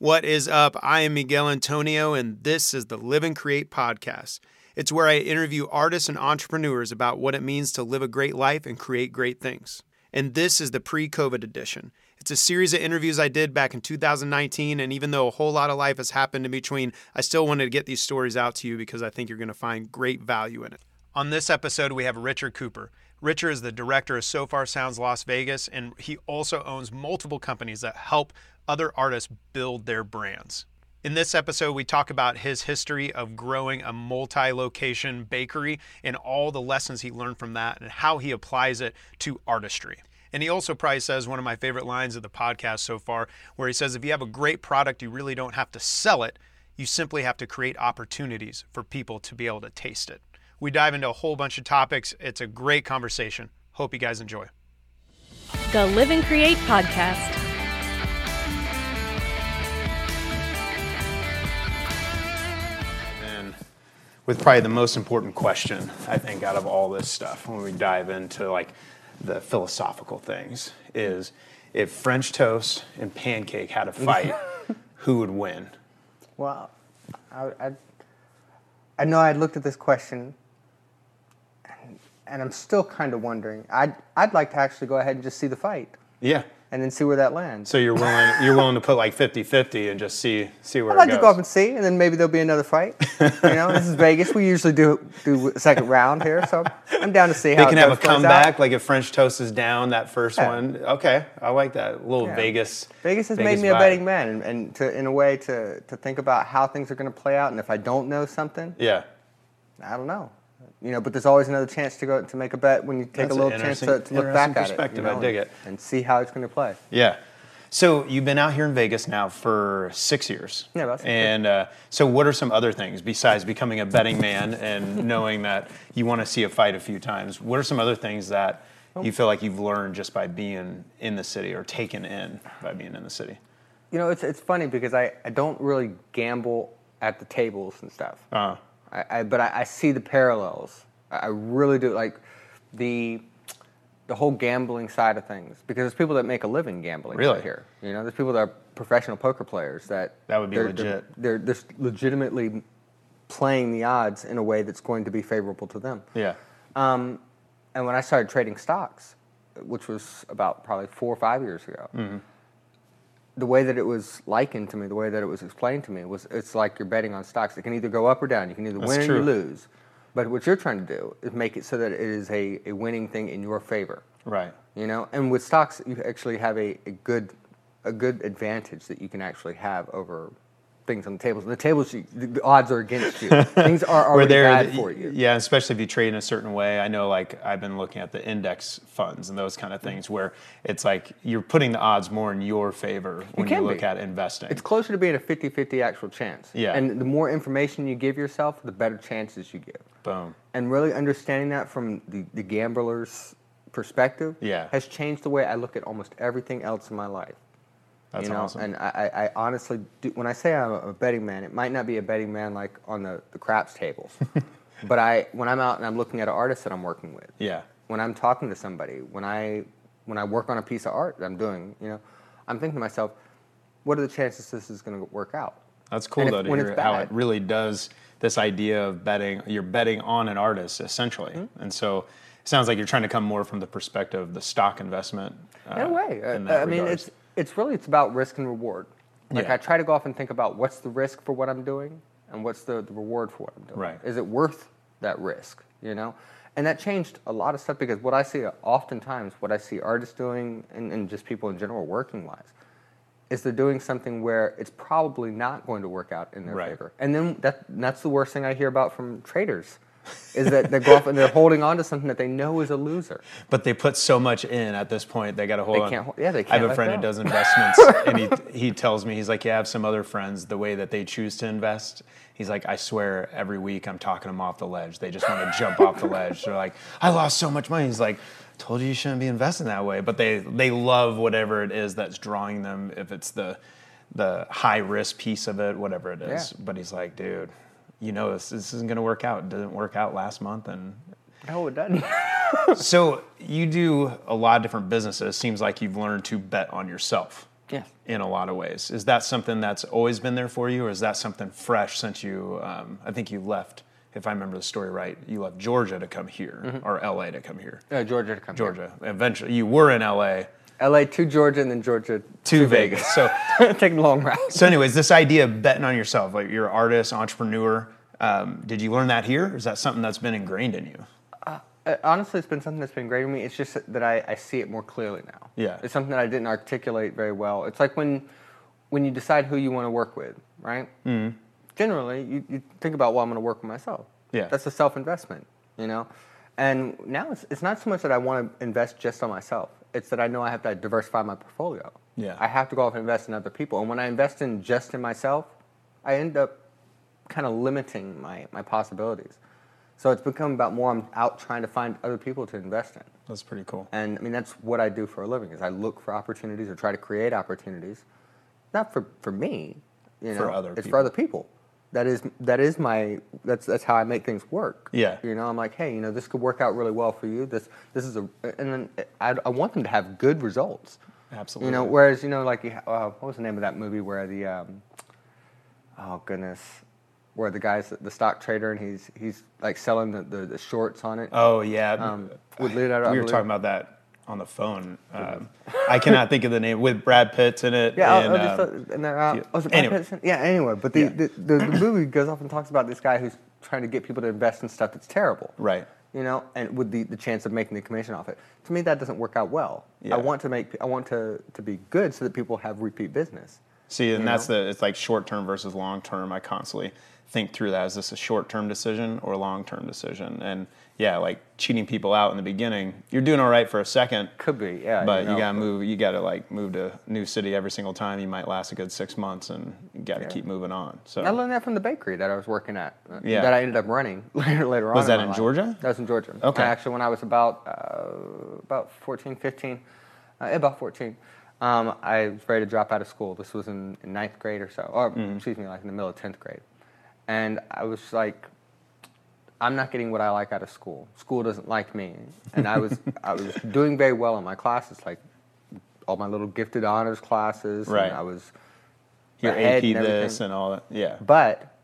What is up? I am Miguel Antonio, and this is the Live and Create podcast. It's where I interview artists and entrepreneurs about what it means to live a great life and create great things. And this is the pre COVID edition. It's a series of interviews I did back in 2019, and even though a whole lot of life has happened in between, I still wanted to get these stories out to you because I think you're going to find great value in it. On this episode, we have Richard Cooper. Richard is the director of Sofar Sounds Las Vegas, and he also owns multiple companies that help other artists build their brands. In this episode, we talk about his history of growing a multi location bakery and all the lessons he learned from that and how he applies it to artistry. And he also probably says one of my favorite lines of the podcast so far, where he says, if you have a great product, you really don't have to sell it. You simply have to create opportunities for people to be able to taste it. We dive into a whole bunch of topics. It's a great conversation. Hope you guys enjoy. The Live and Create Podcast. With probably the most important question, I think, out of all this stuff, when we dive into like the philosophical things, is if French toast and pancake had a fight, who would win? Well, I, I, I know I looked at this question, and, and I'm still kind of wondering. I'd, I'd like to actually go ahead and just see the fight, Yeah. And then see where that lands. So you're willing you're willing to put like 50-50 and just see see where I'd like to go up and see, and then maybe there'll be another fight. you know, this is Vegas. We usually do do a second round here, so I'm down to see how they can have a goes, plays out. comeback, like if French toast is down that first Yeah. one. Okay, I like that. A little Yeah. Vegas. Vegas has made me a betting man, and, and to, in a way to, to think about how things are going to play out. And if I don't know something, Yeah. I don't know. You know, but there's always another chance to go to make a bet when you take That's a little chance to, to look back at it. you I dig and, it. and see how it's going to play. Yeah. So you've been out here in Vegas now for six years. Yeah, about six And uh, so, what are some other things besides becoming a betting man and knowing that you want to see a fight a few times? What are some other things that you feel like you've learned just by being in the city or taken in by being in the city? You know, it's it's funny because I, I don't really gamble at the tables and stuff. Uh, I, I but I, I see the parallels. I, really do like the the whole gambling side of things because there's people that make a living gambling Really? here. You know, there's people that are professional poker players that That would be they're, legit. They're, they're just legitimately playing the odds in a way that's going to be favorable to them. yeah. Um, and when I started trading stocks, which was about probably four or five years ago, Mm-hmm. The way that it was likened to me, the way that it was explained to me, was it's like you're betting on stocks. It can either go up or down. You can either That's win or you lose. But what you're trying to do is make it so that it is a, a winning thing in your favor. Right. You know, and with stocks, you actually have a, a good a good advantage that you can actually have over things on the tables. And the tables, you, the, odds are against you. things are already they're bad for you. Yeah, especially if you trade in a certain way. I know, like I've been looking at the index funds and those kind of things, mm-hmm. where it's like you're putting the odds more in your favor when you, can look be. at investing. It's closer to being a 50-50 actual chance. Yeah. And the more information you give yourself, the better chances you give. Boom. And really understanding that from the, the gambler's perspective Yeah. has changed the way I look at almost everything else in my life. That's you know? awesome. And I, I, honestly, do, when I say I'm a betting man, it might not be a betting man like on the, the craps tables. but I, when I'm out and I'm looking at an artist that I'm working with, yeah. when I'm talking to somebody, when I when I work on a piece of art that I'm doing, you know, I'm thinking to myself, what are the chances this is going to work out? That's cool if- though to when hear it's how it really does this idea of betting. You're betting on an artist essentially, Mm-hmm. and so it sounds like you're trying to come more from the perspective of the stock investment. Uh, In a way, Uh, I mean, it's it's really it's about risk and reward. Like Yeah. I try to go off and think about what's the risk for what I'm doing and what's the, the reward for what I'm doing. Right. Is it worth that risk? You know, and that changed a lot of stuff because what I see oftentimes, what I see artists doing and, and just people in general working wise, is they're doing something where it's probably not going to work out in their Right. favor. And then that that's the worst thing I hear about from traders. Is that they go off and they're holding on to something that they know is a loser. But they put so much in at this point, they got to hold They on. can't yeah, they I can't I have a friend who does investments, and he he tells me he's like, yeah, I have some other friends. The way that they choose to invest, he's like, I swear, every week I'm talking them off the ledge. They just want to jump off the ledge. They're like, I lost so much money. He's like, told you you shouldn't be investing that way. But they they love whatever it is that's drawing them. If it's the the high risk piece of it, whatever it is. Yeah. But he's like, dude. You know this, this isn't going to work out. It didn't work out last month, and No, it doesn't. so you do a lot of different businesses. Seems like you've learned to bet on yourself. Yes. in a lot of ways. Is that something that's always been there for you, or is that something fresh since you? Um, I think you left, if I remember the story right, you left Georgia to come here, Mm-hmm. or LA to come here. Uh, Georgia to come. here. Georgia. Eventually, you were in LA LA to Georgia and then Georgia to Vegas. So, taking a long route. so anyways, this idea of betting on yourself, like you're an artist, entrepreneur. Um, did you learn that here, or is that something that's been ingrained in you? Uh, honestly, it's been something that's been ingrained in me. It's just that I, I see it more clearly now. Yeah. It's something that I didn't articulate very well. It's like when when you decide who you want to work with, right? Mm. Generally, you, you think about, well, I'm going to work with myself. Yeah. That's a self investment, you know? And now it's, it's not so much that I want to invest just on myself, it's that I know I have to diversify my portfolio. Yeah. I have to go off and invest in other people. And when I invest in just in myself, I end up kind of limiting my, my possibilities. So it's become about more I'm out trying to find other people to invest in. That's pretty cool. And I mean that's what I do for a living is I look for opportunities or try to create opportunities. Not for, for me, you know. For other it's people. for other people. That is that is my that's that's how I make things work. Yeah. You know, I'm like, hey, you know, this could work out really well for you. This this is a and then I, I want them to have good results. Absolutely. You know, whereas you know, like uh, what was the name of that movie where the um, oh goodness, where the guy's the stock trader and he's he's like selling the, the, the shorts on it. Oh yeah, Um, with Leonardo, we were talking about that on the phone. Um, I cannot think of the name with Brad Pitt in it. Yeah, and, I'll, I'll um, uh, and there, uh, yeah. was it Brad Anyway. Yeah, anyway, but the, Yeah. the, the, the movie goes off and talks about this guy who's trying to get people to invest in stuff that's terrible. Right. You know, and with the, the chance of making the commission off it. To me, that doesn't work out well. Yeah. I want to make, I want to, to be good so that people have repeat business. See, and you that's know? the it's like short term versus long term. I constantly think through that. Is this a short term decision or a long term decision? And yeah, like cheating people out in the beginning, you're doing all right for a second, Could be, yeah. but you know, gotta move. You gotta like move to new city every single time. You might last a good six months, and you gotta Yeah. keep moving on. So I learned that from the bakery that I was working at. uh, Yeah. That I ended up running later later on. Was that my in. Georgia? That was in Georgia. Okay. I actually, when I was about uh, about 14, 15, uh, about 14, um, I was ready to drop out of school. This was in, in ninth grade or so, or Mm-hmm. excuse me, like in the middle of 10th grade. And I was like, I'm not getting what I like out of school. School doesn't like me. And I was I was doing very well in my classes, like all my little gifted honors classes. and Right. I was your AP and this and all that. Yeah. but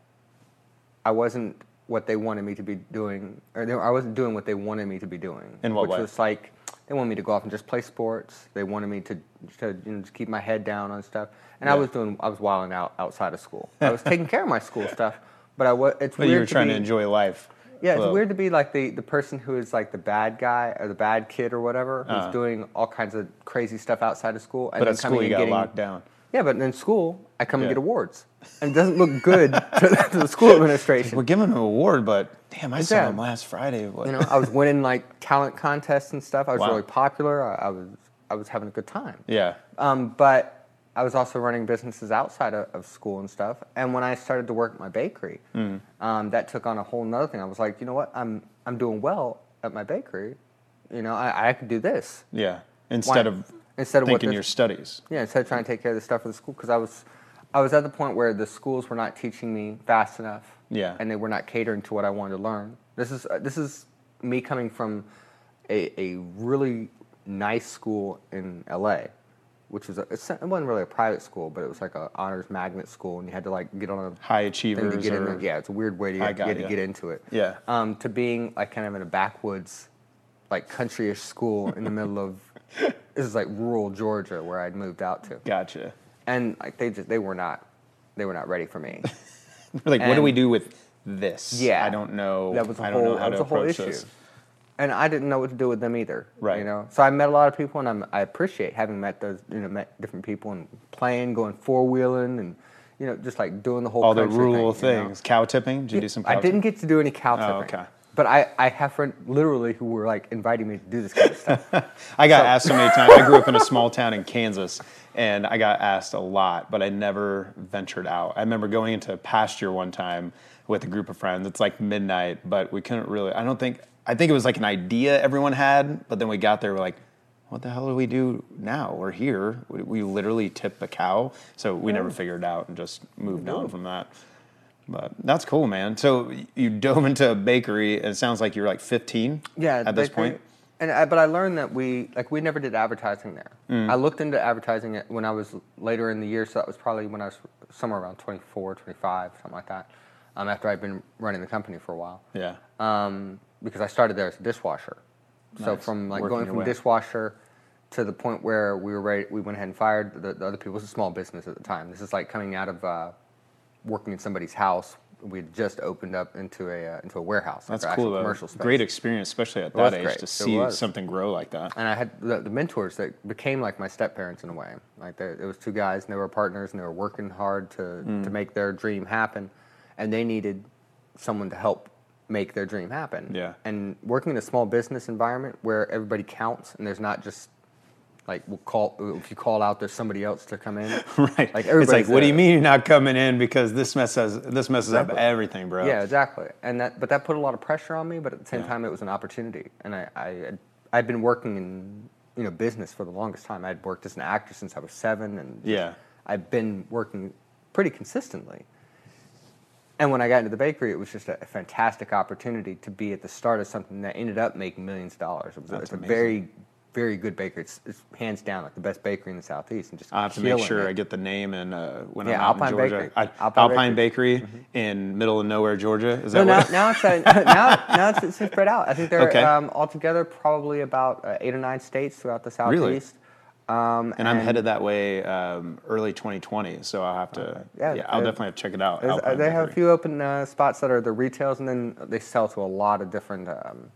I wasn't what they wanted me to be doing, or they, I wasn't doing what they wanted me to be doing. In what which way? was like they wanted me to go off and just play sports. They wanted me to, to you know, just keep my head down on stuff, and I was doing, I was wilding out outside of school. I was taking care of my school stuff, but I was. It's But weird you were trying be, to enjoy life. Yeah, it's Well, weird to be like the, the person who is like the bad guy or the bad kid or whatever, who's Uh-huh. doing all kinds of crazy stuff outside of school. And But then at school, coming you got getting, locked down. Yeah, but in school, I come Yeah. and get awards. And it doesn't look good to, to the school administration. We're giving him an award, but damn, I saw Yeah. him last Friday. What? You know, I was winning like talent contests and stuff. I was Wow. really popular. I, I was I was having a good time. yeah. Um, but I was also running businesses outside of, of school and stuff. And when I started to work at my bakery, Mm. um, that took on a whole nother thing. I was like, you know what? I'm I'm doing well at my bakery. You know, I, I could do this. Yeah. Instead of Instead of what thinking your studies. Yeah, instead of trying to take care of the stuff for the school, because I was, I was at the point where the schools were not teaching me fast enough. Yeah. And they were not catering to what I wanted to learn. This is uh, this is me coming from a, a really nice school in L.A., which was a, it wasn't really a private school, but it was like a honors magnet school, and you had to like get on a High achievers. to get in. there. Yeah, it's a weird way to get, to get into it. Yeah. Um, to being like kind of in a backwoods, like countryish school in the middle of this is like rural Georgia where I'd moved out to Gotcha. and like they just they were not they were not ready for me. Like, what do we do with this? Yeah, I don't know. That was a whole how that to was a whole approach issue. this. And I didn't know what to do with them either. Right. You know, so I met a lot of people, and I'm, I appreciate having met those, you know, met different people and playing, going four wheeling, and you know, just like doing the whole All the rural thing, you know? things. Cow tipping? Did you do some cow I didn't get to do any cow Oh, tipping. okay. But I, I have friends literally who were like inviting me to do this kind of stuff. I got So- asked so many times. I grew up in a small town in Kansas, and I got asked a lot, but I never ventured out. I remember going into a pasture one time with a group of friends. It's like midnight, but we couldn't really. I don't think. I think it was like an idea everyone had, but then we got there. We're like, what the hell do we do now? We're here. We, we literally tip a cow, so we never figured it out and just moved on from that. But that's cool, man. So you dove into a bakery, and it sounds like you're like 15 Yeah, at this bakery. point. And I, but I learned that we like we never did advertising there. Mm. I looked into advertising it when I was later in the year, so that was probably when I was somewhere around 24, 25, something like that. Um, after I'd been running the company for a while. Yeah. um, because I started there as a dishwasher. So from like Working going from way. dishwasher to the point where we were ready, we went ahead and fired the, the other people. It was a small business at the time. This is like coming out of uh, working in somebody's house. We had just opened up into a uh, into a warehouse. That's actual cool. Though. Commercial space. Great experience, especially at that age, great. to see something grow like that. and I had the, the mentors that became like my step parents in a way. Like they, it was two guys, and they were partners, and they were working hard to Mm. to make their dream happen, and they needed someone to help make their dream happen. Yeah. And working in a small business environment where everybody counts, and there's not just like we'll call if you call out, there's somebody else to come in. right. Like it's like, what do you mean you're not coming in because this messes this messes up everything, bro. Yeah, exactly. And that, but that put a lot of pressure on me. But at the same Yeah. time, it was an opportunity. And I, I, I'd been working in, you know, business for the longest time. I'd worked as an actor since I was seven, and Yeah. I've been working pretty consistently. And when I got into the bakery, it was just a, fantastic opportunity to be at the start of something that ended up making millions of dollars. It was, That's it's a very, very good bakery. It's, it's hands down like the best bakery in the southeast, and just I have to make sure it. I get the name and uh, when Yeah, I'm out in Georgia. Bakery. I- Alpine Alpine, Bakery, Mm-hmm. in middle of nowhere, Georgia. Is that now, what? now it's uh, now now it's, it's spread out. I think they're Okay. um, altogether probably about uh, eight or nine states throughout the Really? southeast. Um, and I'm headed that way um, early 2020, so I'll have to. Yeah, Yeah, I'll definitely have to check it out. uh, Alpine they have a few open uh, spots that are the retails, and then they sell to a lot of different um,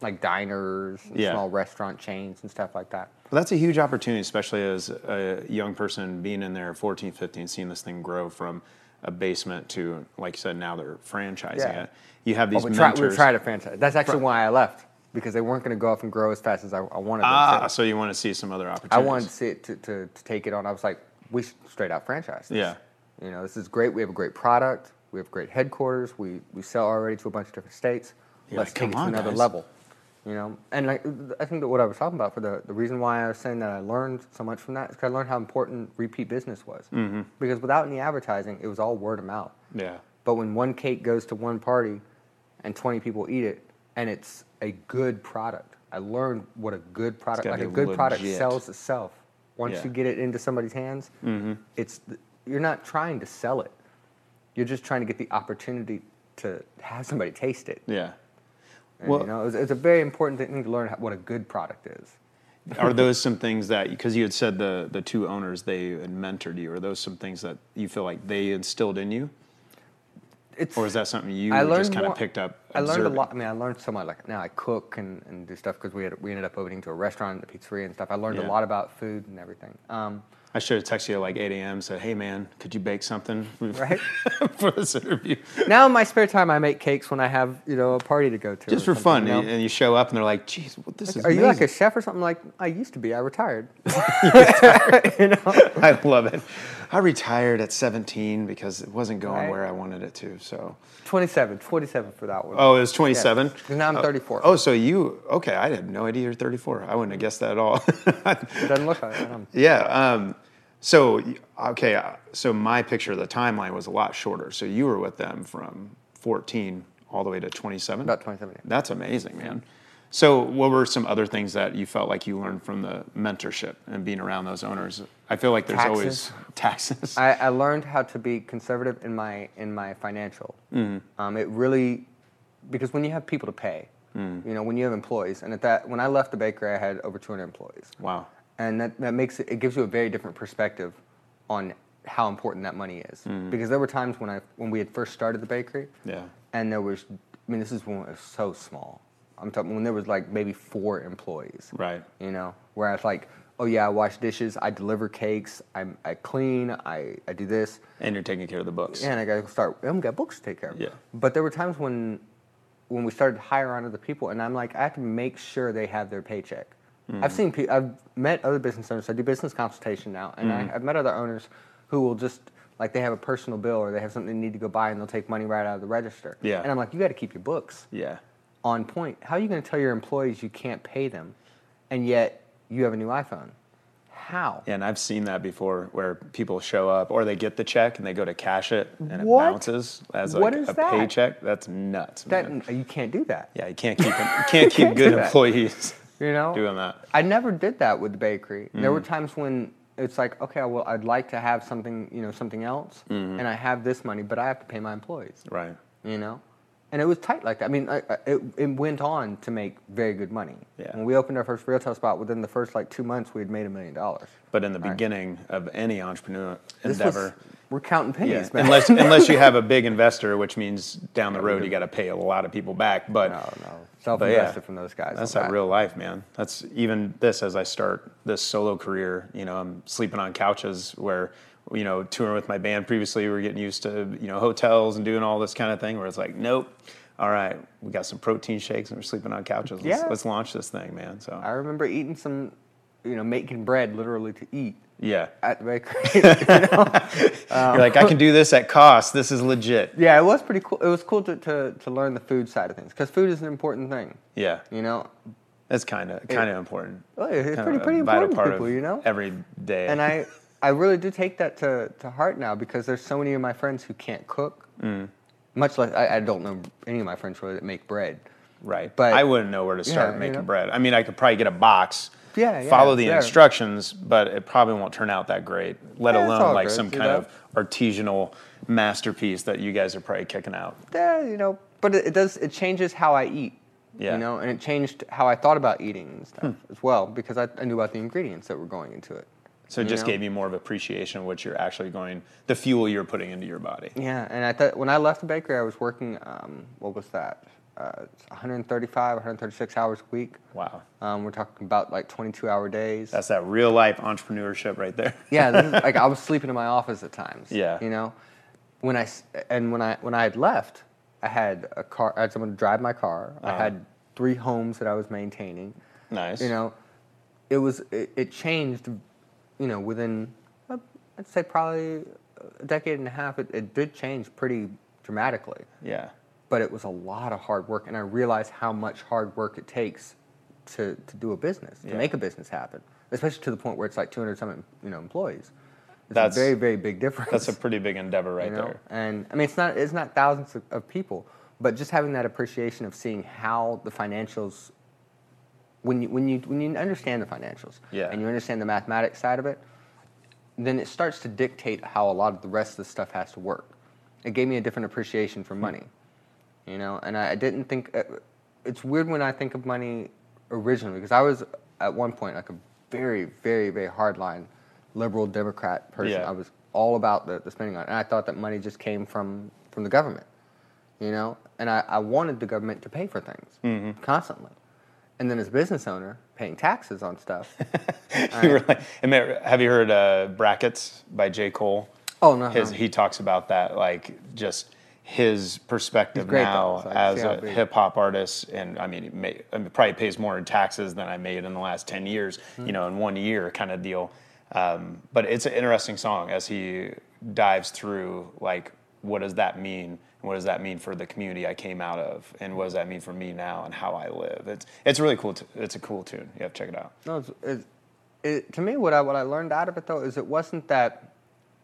like diners, and Yeah. small restaurant chains, and stuff like that. Well, that's a huge opportunity, especially as a young person being in there 14, 15, seeing this thing grow from a basement to, like you said, now they're franchising Yeah. it. You have these Oh, we, try, we tried a franchise. That's actually why I left because they weren't going to go off and grow as fast as I, I wanted them ah, to. so you want to see some other opportunities? I wanted to see it to, to, to take it on. I was like, we should straight out franchise. This. Yeah. You know, this is great. We have a great product. We have great headquarters. We we sell already to a bunch of different states. You're Let's like, take "Come it to another guys." level. You know, and like I think that what I was talking about for the, the reason why I was saying that I learned so much from that is because I learned how important repeat business was. Mm-hmm. Because without any advertising, it was all word of mouth. Yeah. But when one cake goes to one party and 20 people eat it and it's a good product, I learned what a good product, like a good product sells itself. Once Yeah. you get it into somebody's hands, it's you're not trying to sell it. You're just trying to get the opportunity to have somebody taste it. Yeah. And, Well- you know, it's, it's a very important thing to learn how, what a good product is. Are those some things that because you had said the the two owners they had mentored you? Are those some things that you feel like they instilled in you, It's, or is that something you I just kind of picked up? I learned a lot. I mean, I learned so much. Like now, I cook and, and do stuff because we had we ended up opening to a restaurant, a pizzeria, and stuff. I learned Yeah. a lot about food and everything. Um, I should have texted you at like 8 a.m. Said, "Hey man, could you bake something Right. for this interview?" now, in my spare time, I make cakes when I have you know a party to go to. Just for fun, you know? and you show up and they're like, "Geez, well, this is Are you like a chef or something? Like I used to be. I retired. you know. I love it. I retired at 17 because it wasn't going Right. where I wanted it to. So, 27, 27 for that one. oh, it was 27. 'cause now I'm 34. Oh, so you okay? I had no idea you're 34. I wouldn't have guessed that at all. It doesn't look like it. Yeah. Um, so okay. uh, So my picture of the timeline was a lot shorter. So you were with them from 14 all the way to 27. About 27, yeah. That's amazing, man. So, what were some other things that you felt like you learned from the mentorship and being around those owners? I feel like there's always taxes. I, I learned how to be conservative in my in my financial. Um, it really because when you have people to pay, you know, when you have employees, and at that when I left the bakery, I had over 200 employees, wow. And that, that makes it it gives you a very different perspective on how important that money is. Mm-hmm. Because there were times when I when we had first started the bakery, Yeah. and there was I mean this is when it was so small. I'm talking when there was like maybe four employees Right. you know where it's like oh yeah i wash dishes i deliver cakes i, I clean I, I do this And you're taking care of the books. and i gotta start i haven't got books to take care of Yeah. but there were times when when we started to hire on other people and i'm like i have to make sure they have their paycheck Mm-hmm. i've seen people i've met other business owners i do business consultation now and Mm-hmm. I, i've met other owners who will just like they have a personal bill or they have something they need to go buy and they'll take money right out of the register Yeah. and i'm like you got to keep your books Yeah. on point. How are you going to tell your employees you can't pay them, and yet you have a new iPhone? how? Yeah, and I've seen that before where people show up or they get the check and they go to cash it and What? it bounces as like a that? paycheck. That's nuts. That man. you can't do that. yeah, you can't keep you can't keep good employees You know, doing that. I never did that with the bakery. There Mm. were times when it's like, okay, well, I'd like to have something, you know, something else, Mm-hmm. and I have this money, but I have to pay my employees. Right. You know, and it was tight like that. I mean, I, I- it, it went on to make very good money. Yeah. When we opened our first retail spot, within the first like two months, we had made a million dollars. But in the Right. beginning of any entrepreneur This was- endeavor, we're counting pennies, man. unless unless you have a big investor, which means down the road you got to pay a lot of people back. But no, no, self-invested from those guys. That's that. real life, man. That's even this as I start this solo career. You know, I'm sleeping on couches where, you know, touring with my band previously, we were getting used to, you know, hotels and doing all this kind of thing where it's like, nope. All right, we got some protein shakes and we're sleeping on couches. Let's, Yeah. let's launch this thing, man. So I remember eating some, you know, making bread literally to eat yeah, at the bakery. you're like, I can do this at cost. This is legit. yeah, it was pretty cool. It was cool to, to, to learn the food side of things because food is an important thing. Yeah, You know, that's kind of kind of important. Well, it's Kind of pretty pretty vital important to part people, of you know. every day. and I I really do take that to, to heart now because there's so many of my friends who can't cook. Mm. Much less I, I don't know any of my friends really that make bread. Right. But- I wouldn't know where to start Yeah, you making know. bread. I mean, I could probably get a box, Yeah, yeah, follow the yeah. instructions, but it probably won't turn out that great, let alone like good, some kind know? of artisanal masterpiece that you guys are probably kicking out. Yeah, you know, but it, it does it changes how I eat. Yeah. You know, and it changed how I thought about eating and stuff Hmm. as well because I, I knew about the ingredients that were going into it. So it just know? gave you more of appreciation of what you're actually going, the fuel you're putting into your body. Yeah, and I thought when I left the bakery, I was working. Um, what was that? Uh, 135, 136 hours a week. Wow. Um, we're talking about like 22 hour days. That's that real life entrepreneurship right there. yeah, is, like I was sleeping in my office at times. Yeah. you know, when I and when I when I had left, I had a car. I had someone to drive my car. I Uh-huh. had three homes that I was maintaining. nice. You know, it was it, it changed. You know, within uh, I'd say probably a decade and a half, it, it did change pretty dramatically. Yeah. But it was a lot of hard work, and I realized how much hard work it takes to, to do a business, to Yeah. make a business happen, especially to the point where it's like 200 some you know employees. It's That's- a very very big difference. That's a pretty big endeavor right you know? there. And I mean, it's not it's not thousands of, of people, but just having that appreciation of seeing how the financials, when you when you when you understand the financials, Yeah. and you understand the mathematics side of it, then it starts to dictate how a lot of the rest of the stuff has to work. It gave me a different appreciation Hmm. for money, you know. And I, I didn't think uh, it's weird when I think of money originally because I was at one point like a very very very hardline liberal Democrat person. Yeah. I was all about the, the spending on, it. and I thought that money just came from from the government, you know. And I, I wanted the government to pay for things Mm-hmm. constantly. And then as a business owner, paying taxes on stuff. you were like, have you heard uh, Brackets by J. Cole? Oh, no, His, no. he talks about that, like just his perspective great, now as a hip hop artist, and I mean, he may, I mean, probably pays more in taxes than I made in the last ten years, Hmm. you know, in one year kind of deal. Um, but it's an interesting song as he dives through, like, what does that mean? What does that mean for the community I came out of, and what does that mean for me now and how I live? It's it's really cool. T- it's a cool tune. You have to check it out. No, it's, it's, it, to me, what I what I learned out of it though is it wasn't that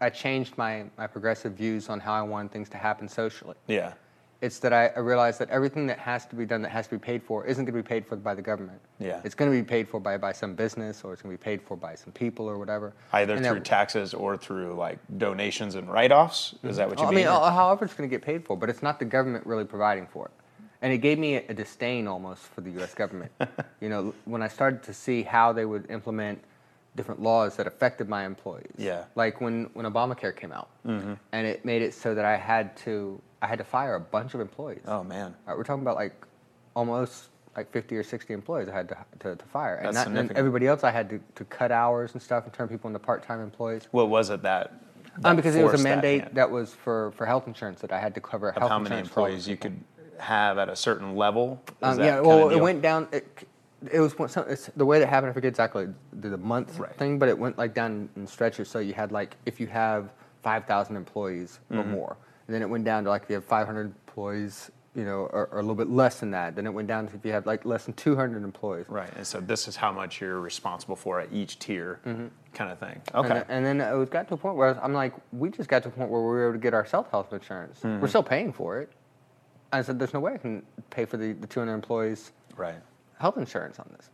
I changed my my progressive views on how I wanted things to happen socially. Yeah, It's that I, I realized that everything that has to be done, that has to be paid for, isn't going to be paid for by the government. Yeah. It's going to be paid for by, by some business, or it's going to be paid for by some people, or whatever. either And through that- taxes or through like donations and write-offs. Is that what you I mean? I mean, however it's going to get paid for, but it's not the government really providing for it. And it gave me a, a disdain almost for the U.S. government. you know, when I started to see how they would implement different laws that affected my employees. Yeah. Mm-hmm. Like when, when Obamacare came out, and it made it so that I had to I had to fire a bunch of employees. oh man, Right, we're talking about like almost like 50 or 60 employees I had to, to, to fire. And, That's that, and everybody else I had to, to cut hours and stuff and turn people into part-time employees. what was it that? Um, because it was a forced that mandate that, was for, for health insurance that I had to cover of health how many insurance for all employees you could have at a certain level. Um, that yeah, well, it went down. It, it was it's, the way that happened. I forget exactly the, the month Right. thing, but it went like down in stretches. So you had like if you have five thousand employees Mm-hmm. or more, and then it went down to like if you have five hundred employees you know, or, or a little bit less than that. Then it went down to if you have like less than 200 employees. Right. And so this is how much you're responsible for at each tier, kind of thing. And, Okay. then- and then it was got to a point where I'm like, we just got to a point where we were able to get our self health insurance. Mm-hmm. We're still paying for it. I said, there's no way I can pay for the, the 200 employees' right. Health insurance on this.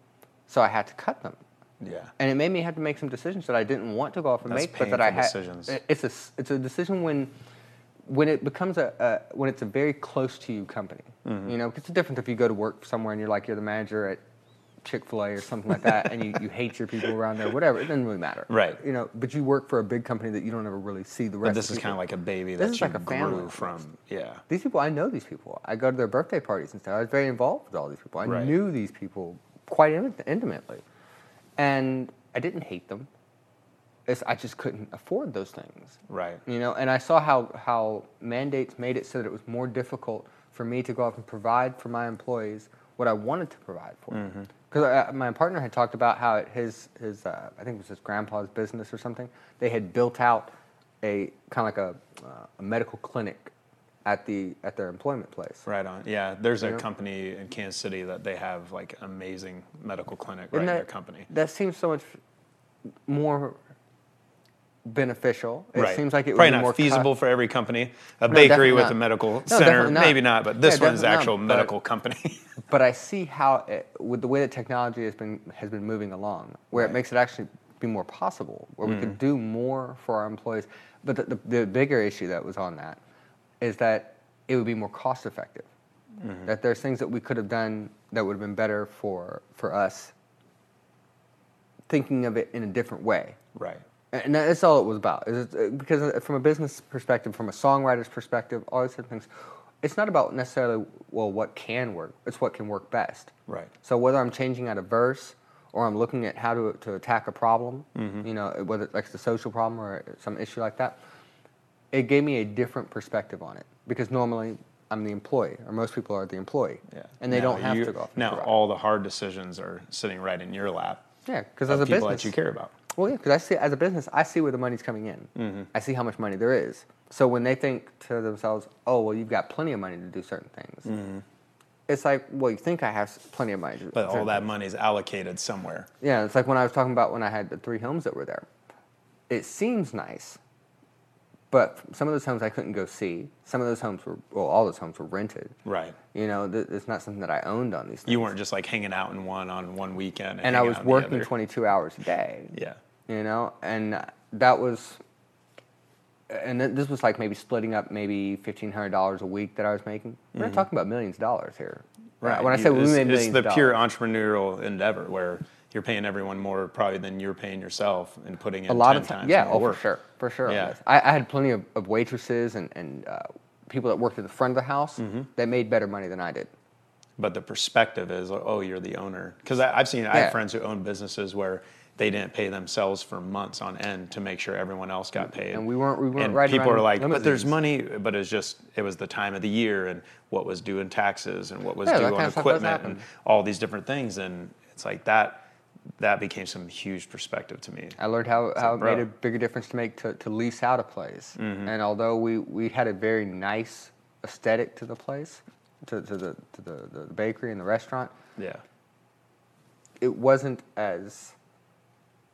So I had to cut them. Yeah. and it made me have to make some decisions that I didn't want to go off and That's make, but that I had. decisions. it- It's a it's a decision when when it becomes a, a when it's a very close to you company. Mm-hmm. You know, it's different if you go to work somewhere and you're like you're the manager at Chick Fil A or something like that, and you, you hate your people around there, whatever. It doesn't really matter, Right. You know, but you work for a big company that you don't ever really see the rest. But this is kind of like a baby This that is you like a family grew almost. from. Yeah. These people, I know these people. I go to their birthday parties and stuff. I was very involved with all these people. I Right. knew these people quite in- intimately. And I didn't hate them. It's, I just couldn't afford those things. Right. You know, and I saw how, how mandates made it so that it was more difficult for me to go off and provide for my employees what I wanted to provide for them. Mm-hmm. Because my partner had talked about how his, his uh, I think it was his grandpa's business or something, they had built out a kind of like a, uh, a medical clinic at, the, at their employment place. Right on. Yeah. There's a know? company in Kansas City that they have like amazing medical clinic right Isn't in that, their company. That seems so much more beneficial. It right. seems like it would probably be not more feasible for every company. A No, bakery with not. a medical No, center, not. maybe not. But this Yeah, one's definitely not, actual but- medical company. but I see how it, with the way that technology has been has been moving along, where Right. it makes it actually be more possible, where we Mm. could do more for our employees. But the, the, the bigger issue that was on that is that it would be more cost effective. Mm-hmm. That there's things that we could have done that would have been better for for us. Thinking of it in a different way. right. And that's all it was about. Is it, because uh, from a business perspective, from a songwriter's perspective, all these different things, it's not about necessarily well what can work. It's what can work best. Right. So whether I'm changing out a verse or I'm looking at how to to attack a problem, Mm-hmm. you know, whether it's like the social problem or some issue like that, it gave me a different perspective on it. Because normally I'm the employee, or most people are the employee, Yeah. and they Now don't have you- to go off. Now all the hard decisions are sitting right in your lap. yeah, because as a people business, that you care about. Well, yeah, because I see as a business, I see where the money's coming in. Mm-hmm. I see how much money there is. So when they think to themselves, "Oh, well, you've got plenty of money to do certain things," it's like, "Well, you think I have plenty of money to Mm-hmm. But all that things." money is allocated somewhere. Yeah, it's like when I was talking about when I had the three homes that were there. It seems nice, but some of those homes I couldn't go see. Some of those homes were, well, all those homes were rented. Right. You know, th- it's not something that I owned on these things. You weren't just like hanging out in one on one weekend. And, and I was working 22 hours a day. Yeah. you know and that was and th- this was like maybe splitting up maybe $1500 a week that i was making we're not mm-hmm. talking about millions of dollars here Right. when i You- say we it's, made it's millions the pure dollars, entrepreneurial endeavor where you're paying everyone more probably than you're paying yourself and putting in a lot 10 of time times yeah oh work. for sure for sure Yeah. I, I had plenty of, of waitresses and, and uh, people that worked at the front of the house Mm-hmm. that made better money than i did But the perspective is, oh, you're the owner. Because I've seen, I have friends who own businesses where they didn't pay themselves for months on end to make sure everyone else got paid. And we weren't- we weren't And riding people are like, but there's money, but it's just, it was the time of the year and what was due in taxes and what was Yeah, due on kind of stuff does equipment and all these different things. And it's like that, that became some huge perspective to me. I learned how, how it made a bigger difference to make to, to lease out a place. Mm-hmm. And although we, we had a very nice aesthetic to the place, to, to, the, to the, the bakery and the restaurant, Yeah. it wasn't as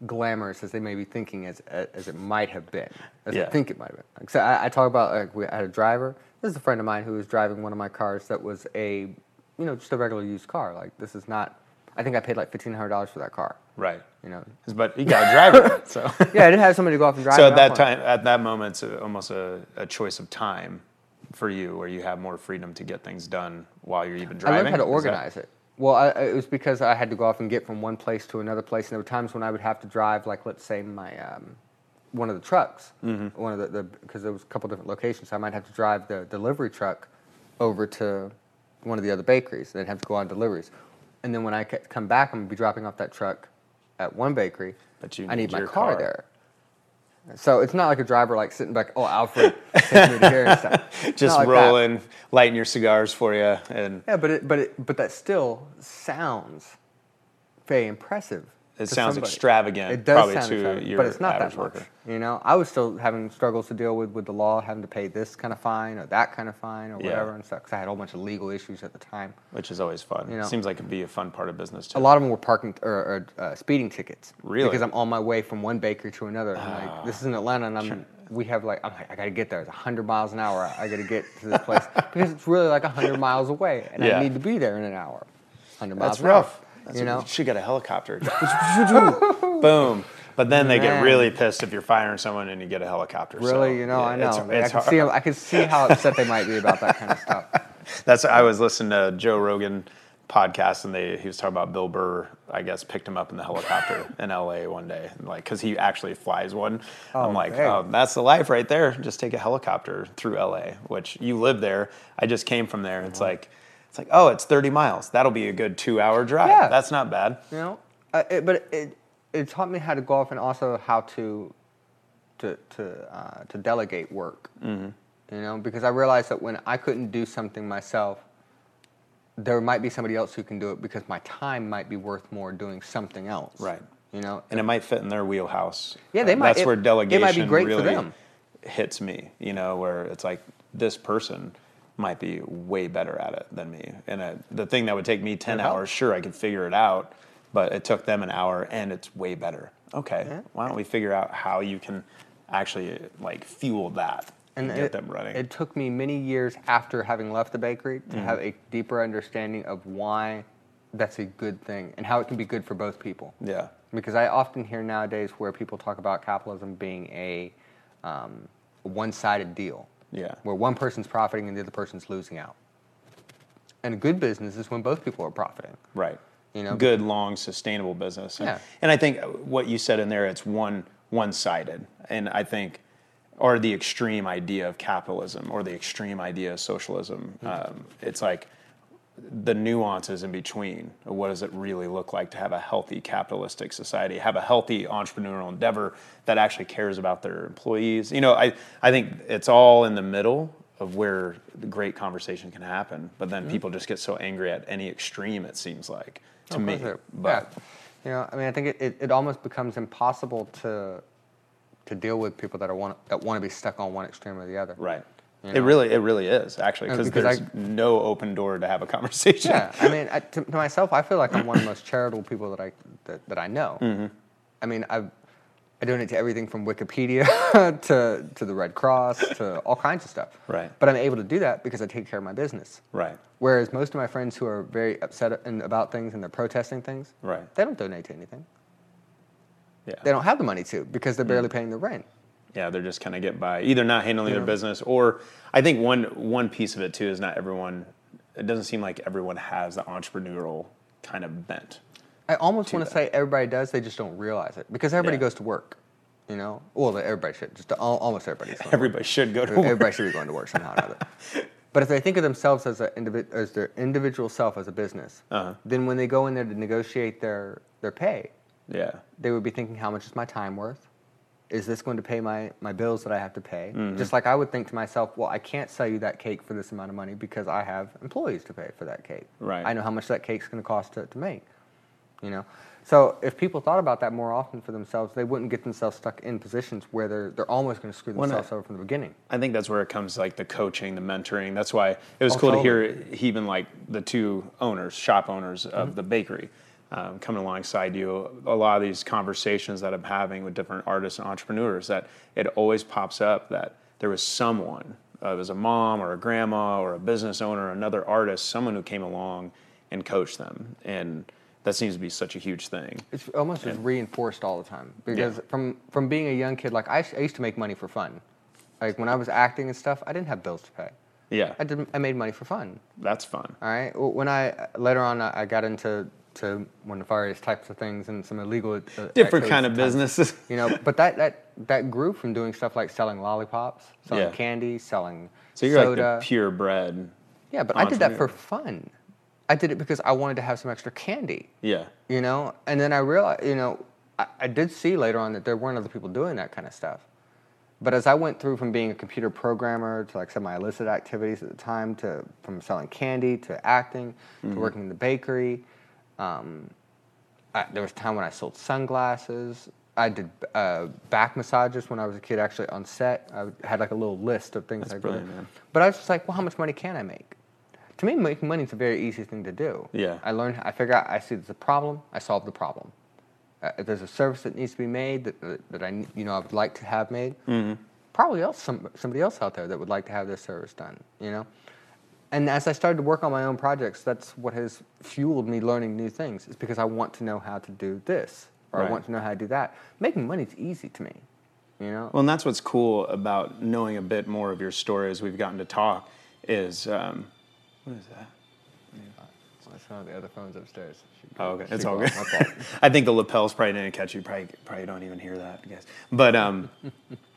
glamorous as they may be thinking as, as it might have been, as Yeah. I think it might have been. Like, so I, I talk about like we had a driver. This is a friend of mine who was driving one of my cars that was a, you know, just a regular used car. Like this is not. I think I paid like fifteen hundred dollars for that car. Right. You know. But you got a driver. so. Yeah, I did have somebody to go off and drive. So at that time, at that moment, it's a, almost a, a choice of time for you, where you have more freedom to get things done while you're even driving. I learned how to Is that- organize it. Well, I, it was because I had to go off and get from one place to another place, and there were times when I would have to drive, like let's say my um, one of the trucks, Mm-hmm. one of the because there was a couple different locations. So I might have to drive the delivery truck over to one of the other bakeries, and then have to go on deliveries. And then when I come back, I'm gonna be dropping off that truck at one bakery. But you I need need my your car, car. there. So it's not like a driver like sitting back. Oh, Alfred, take me to here and stuff. It's just like that. rolling, lighting your cigars for you, and Yeah, but it, but it, but that still sounds very impressive to sounds somebody. extravagant, It does probably sound to extravagant, your but it's not that much. worker. You know, I was still having struggles to deal with with the law, having to pay this kind of fine or that kind of fine or Yeah. whatever and stuff. Because I had a whole bunch of legal issues at the time. which is always fun. You know. Seems like it'd be a fun part of business too. A lot of them were parking or, or uh, speeding tickets. Really? Because I'm on my way from one bakery to another. I'm like, this is in Atlanta, and I'm. We have like I'm like I gotta get there. It's 100 miles an hour. I gotta get to this place because it's really like 100 miles away, and Yeah. I need to be there in an hour. 100 miles. That's an hour, rough. That's you know. should get a helicopter. Boom. But then they get really pissed if you're firing someone and you get a helicopter. so, Really, you know, yeah, I know. it's- it's I can see. I can see how upset they might be about that kind of stuff. That's I was listening to Joe Rogan podcast and they he was talking about Bill Burr. I guess picked him up in the helicopter in L.A. one day, like because he actually flies one. Oh, I'm like, oh, that's the life right there. Just take a helicopter through L.A., which you live there. I just came from there. It's uh-huh. like, it's like, oh, it's 30 miles. That'll be a good two-hour drive. Yeah. That's not bad. You know, uh, it, but it it taught me how to golf and also how to to to uh, to delegate work. Mm-hmm. You know, because I realized that when I couldn't do something myself, there might be somebody else who can do it because my time might be worth more doing something else. Right. You know, and it might fit in their wheelhouse. Yeah, they Uh, might- That's it- where it delegation might be great for really them. hits me. You know, where it's like this person might be way better at it than me, and uh the thing that would take me ten hours, sure, I could figure it out, but it took them an hour, and it's way better. Okay, Yeah. why don't we figure out how you can actually like fuel that and, get it, them running? It took me many years after having left the bakery to Mm-hmm. have a deeper understanding of why that's a good thing and how it can be good for both people. yeah, Because I often hear nowadays where people talk about capitalism being a um, one-sided deal. Yeah. Where one person's profiting and the other person's losing out. And a good business is when both people are profiting. Right. You know, good, long, sustainable business. And, Yeah. and I think what you said in there, it's one one sided. And I think, or the extreme idea of capitalism or the extreme idea of socialism, Mm-hmm. um, it's like the nuances in between. What does it really look like to have a healthy capitalistic society, have a healthy entrepreneurial endeavor that actually cares about their employees? You know, I, I think it's all in the middle of where the great conversation can happen. But then people just get so angry at any extreme, it seems like, to oh, Of me. But yeah. You know, I mean, I think it, it, it almost becomes impossible to to deal with people that are want that want to be stuck on one extreme or the other. right. You It really, it really is actually Uh, because there's I- no open door to have a conversation. Yeah, I mean, I, to, to myself, I feel like I'm one of the most charitable people that I that, that I know. Mm-hmm. I mean, I I donate to everything from Wikipedia to to the Red Cross to all kinds of stuff. Right. But I'm able to do that because I take care of my business. Right. Whereas most of my friends who are very upset in, about things and they're protesting things, Right. they don't donate to anything. Yeah. They don't have the money to because Mm. they're barely paying the rent. Yeah, they're just kind of get by, either not handling Yeah. their business, or I think one one piece of it too is not everyone. It doesn't seem like everyone has the entrepreneurial kind of bent. I almost want to say everybody does, they just don't realize it because everybody Yeah. goes to work. You know, well, everybody should. Just al- almost everybody's. going to work. Everybody should go to work. Everybody should be going to work somehow or another. But if they think of themselves as, a as their individual self as a business, Uh-huh. then when they go in there to negotiate their, their pay, Yeah. they would be thinking, how much is my time worth? Is this going to pay my, my bills that I have to pay? Mm-hmm. Just like I would think to myself, well, I can't sell you that cake for this amount of money because I have employees to pay for that cake. Right. I know how much that cake's going to cost to, to make. You know, so if people thought about that more often for themselves, they wouldn't get themselves stuck in positions where they're they're almost going to screw Well, themselves over from the beginning. I think that's where it comes like the coaching, the mentoring. That's why it was Oh, cool to hear even like the two owners, shop owners of Mm-hmm. the bakery, um, coming alongside you. A lot of these conversations that I'm having with different artists and entrepreneurs, that it always pops up that there was someone, uh, it was a mom or a grandma or a business owner, another artist, someone who came along and coached them, and that seems to be such a huge thing. It's almost just reinforced all the time because Yeah. from from being a young kid, like I, I used to make money for fun. Like when I was acting and stuff, I didn't have bills to pay. Yeah, I did I made money for fun. that's fun. All right. When I later on I got into to one of various types of things and some illegal uh, Different kind of times. businesses. You know, but that that that grew from doing stuff like selling lollipops, selling Yeah. candy, selling So you're soda. like the purebred. yeah, but I did that for fun. I did it because I wanted to have some extra candy Yeah. you know and then i realized you know I, I did see later on that there weren't other people doing that kind of stuff but as i went through from being a computer programmer to like some of my illicit activities at the time to from selling candy to acting to working in the bakery um, I, there was a time when I sold sunglasses. I did uh, back massages when I was a kid, actually on set. I had like a little list of things That's I did. brilliant, man. But I was just like, well, how much money can I make? To me, making money is a very easy thing to do. Yeah. I learned. I figure out. I see there's a problem. I solve the problem. Uh, if there's a service that needs to be made that, that, that I you know I would like to have made, Mm-hmm. probably else some, somebody else out there that would like to have this service done. You know. And as I started to work on my own projects, that's what has fueled me learning new things. Is because I want to know how to do this, or Right. I want to know how to do that. Making money is easy to me. You know. Well, and that's what's cool about knowing a bit more of your story as we've gotten to talk is um, what is that? That's one of the other phones upstairs. Should Oh, okay, it's all good. I think the lapels probably didn't catch you. Probably, probably don't even hear that, I guess. But um,